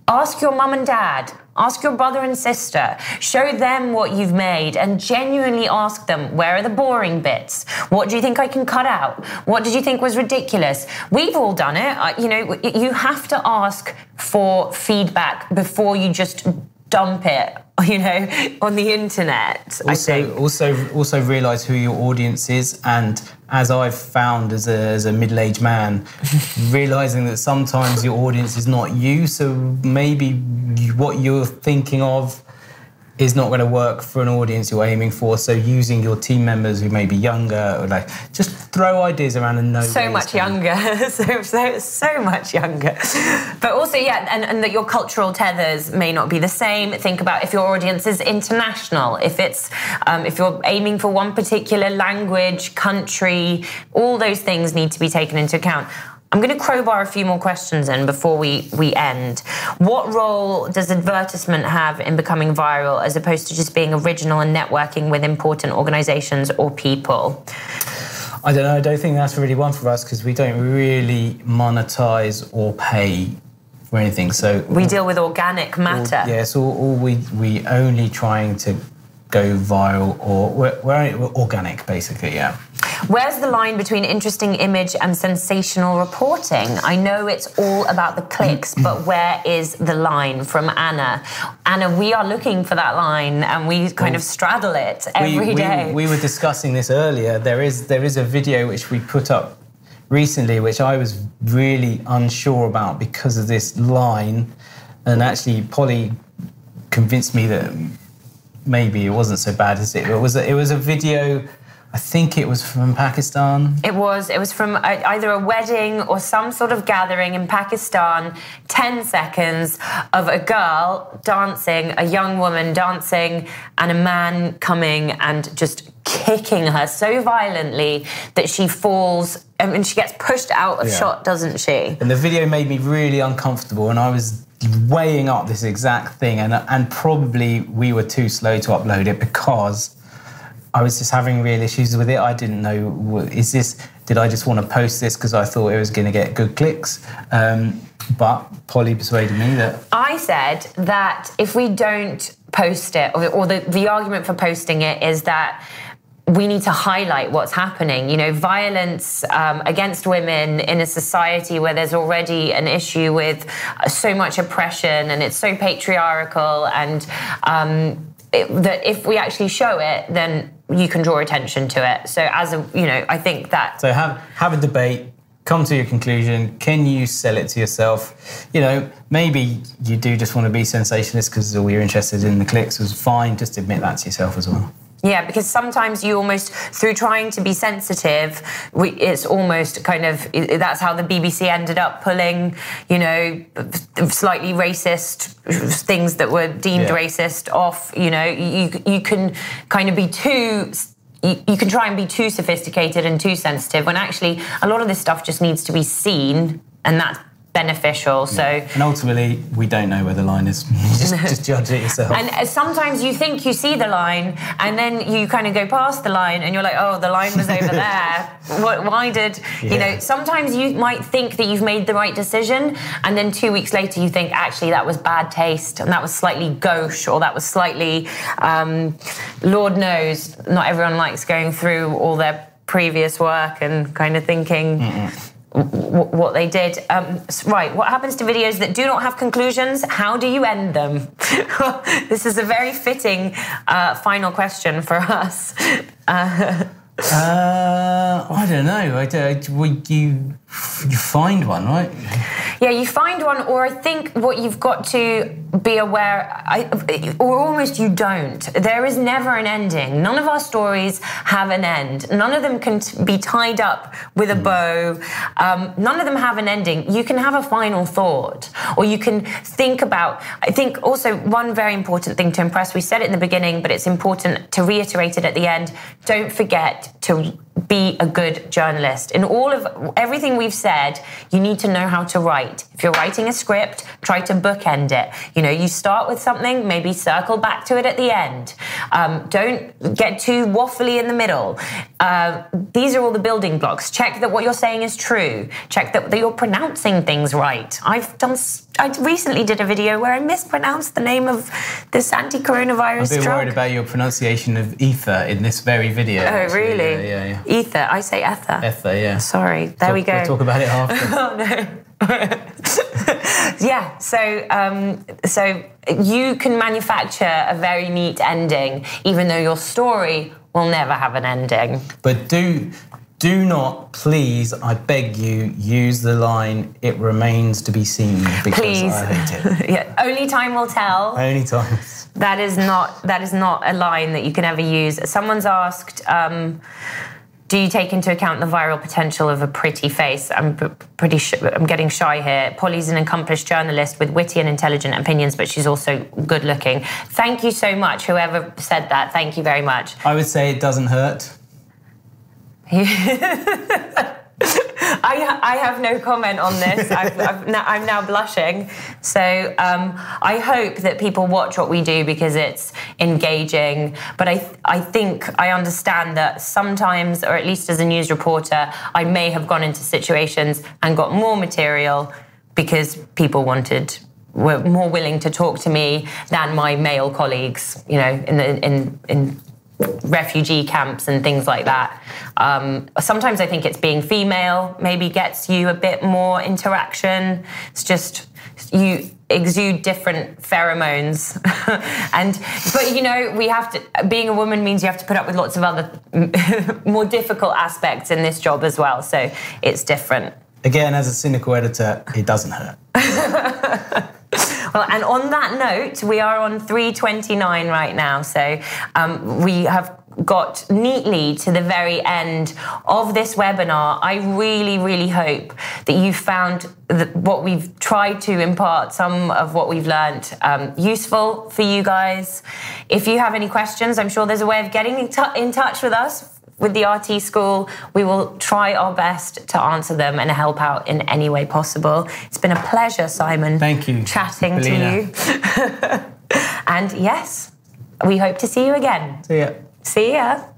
ask your mum and dad Ask your brother and sister. Show them what you've made and genuinely ask them where are the boring bits? What do you think I can cut out? What did you think was ridiculous? We've all done it. You know, you have to ask for feedback before you just dump it you know on the internet also also also realize who your audience is and as i've found as a, as a middle-aged man realizing that sometimes your audience is not you so maybe what you're thinking of is not going to work for an audience you're aiming for. So using your team members who may be younger, or like just throw ideas around and know. So much younger, so, so so much younger. But also, yeah, and, and that your cultural tethers may not be the same. Think about if your audience is international, if it's um, if you're aiming for one particular language, country, all those things need to be taken into account. I'm going to crowbar a few more questions in before we, we end. What role does advertisement have in becoming viral as opposed to just being original and networking with important organizations or people? I don't know. I don't think that's really one for us because we don't really monetize or pay for anything. So we deal with organic matter. All, yes, all, all we we only trying to go viral or we're, we're organic basically. Yeah. Where's the line between interesting image and sensational reporting? I know it's all about the clicks, but where is the line from Anna? Anna, we are looking for that line and we kind of straddle it every we, day. we, we were discussing this earlier. There is there is a video which we put up recently, which I was really unsure about because of this line. And actually, Polly convinced me that maybe it wasn't so bad as it. It was a, it was a video I think it was from Pakistan. It was. It was from a, either a wedding or some sort of gathering in Pakistan. 10 seconds of a girl dancing, a young woman dancing, and a man coming and just kicking her so violently that she falls I mean, she gets pushed out of yeah. shot, doesn't she? And the video made me really uncomfortable, and I was weighing up this exact thing, and, and probably we were too slow to upload it because I was just having real issues with it. I didn't know is this did I just want to post this because I thought it was going to get good clicks. Um, but Polly persuaded me that I said that if we don't post it, or, or the, the argument for posting it is that we need to highlight what's happening. You know, violence um, against women in a society where there's already an issue with so much oppression and it's so patriarchal, and um, it, that if we actually show it, then you can draw attention to it. So as a, you know, I think that. So have have a debate. Come to your conclusion. Can you sell it to yourself? You know, maybe you do just want to be sensationalist because all you're interested in the clicks was fine. Just admit that to yourself as well. Yeah, because sometimes you almost, through trying to be sensitive, we, it's almost kind of that's how the BBC ended up pulling, you know, slightly racist things that were deemed yeah. racist off. You know, you you can kind of be too you, you, can try and be too sophisticated and too sensitive when actually a lot of this stuff just needs to be seen and that's beneficial. So and ultimately, we don't know where the line is. just, just, judge it yourself. And uh, sometimes you think you see the line, and then you kind of go past the line, and you're like, "Oh, the line was over there. What, why did yeah. you know?" Sometimes you might think that you've made the right decision, and then two weeks later, you think actually that was bad taste, and that was slightly gauche, or that was slightly. Um, Lord knows, not everyone likes going through all their previous work and kind of thinking. Mm-mm what they did. Um, right, what happens to videos that do not have conclusions? How do you end them? this is a very fitting uh, final question for us. Uh, I don't know. I, I, you you find one, right? Yeah, you find one, or I think what you've got to be aware, I, or almost you don't. There is never an ending. None of our stories have an end. None of them can t- be tied up with a hmm. bow. Um, none of them have an ending. You can have a final thought, or you can think about. I think also one very important thing to impress. We said it in the beginning, but it's important to reiterate it at the end. Don't forget to be a good journalist. In all of everything we've said, you need to know how to write. If you're writing a script, try to bookend it. You know, you start with something, maybe circle back to it at the end. Um, don't get too waffly in the middle. Uh, these are all the building blocks. Check that what you're saying is true. Check that, that you're pronouncing things right. I've done. I recently did a video where I mispronounced the name of this anti-coronavirus I'm a bit drug. worried about your pronunciation of ether in this very video. oh, actually. really? Yeah, yeah. yeah. Ether. I say ether. Ether, yeah. Sorry. There Talk- we go. We'll talk about it after. Oh no. yeah. So um, so you can manufacture a very neat ending, even though your story will never have an ending. But do do not, please, I beg you, use the line "It remains to be seen" because Please. I hate it. yeah. Only time will tell. Only times. That is not that is not a line that you can ever use. Someone's asked. Um, do you take into account the viral potential of a pretty face? I'm pretty. Sh- I'm getting shy here. Polly's an accomplished journalist with witty and intelligent opinions, but she's also good looking. Thank you so much, whoever said that. Thank you very much. I would say it doesn't hurt. I, I have no comment on this. I've, I've, I'm now blushing. So um, I hope that people watch what we do because it's engaging. But I, I think I understand that sometimes, or at least as a news reporter, I may have gone into situations and got more material because people wanted were more willing to talk to me than my male colleagues. You know, in the in in refugee camps and things like that. Um, sometimes I think it's being female maybe gets you a bit more interaction. It's just you exude different pheromones and but you know we have to being a woman means you have to put up with lots of other more difficult aspects in this job as well so it's different Again, as a cynical editor, it doesn't hurt. Well, and on that note, we are on 329 right now. So um, we have got neatly to the very end of this webinar. I really, really hope that you found what we've tried to impart, some of what we've learned, um, useful for you guys. If you have any questions, I'm sure there's a way of getting in, in touch with us with the mm. RT school. We will try our best to answer them and help out in any way possible. It's been a pleasure, Simon. Thank you, Chatting Belina. to you. and yes, we hope to see you again. So yeah. See ya.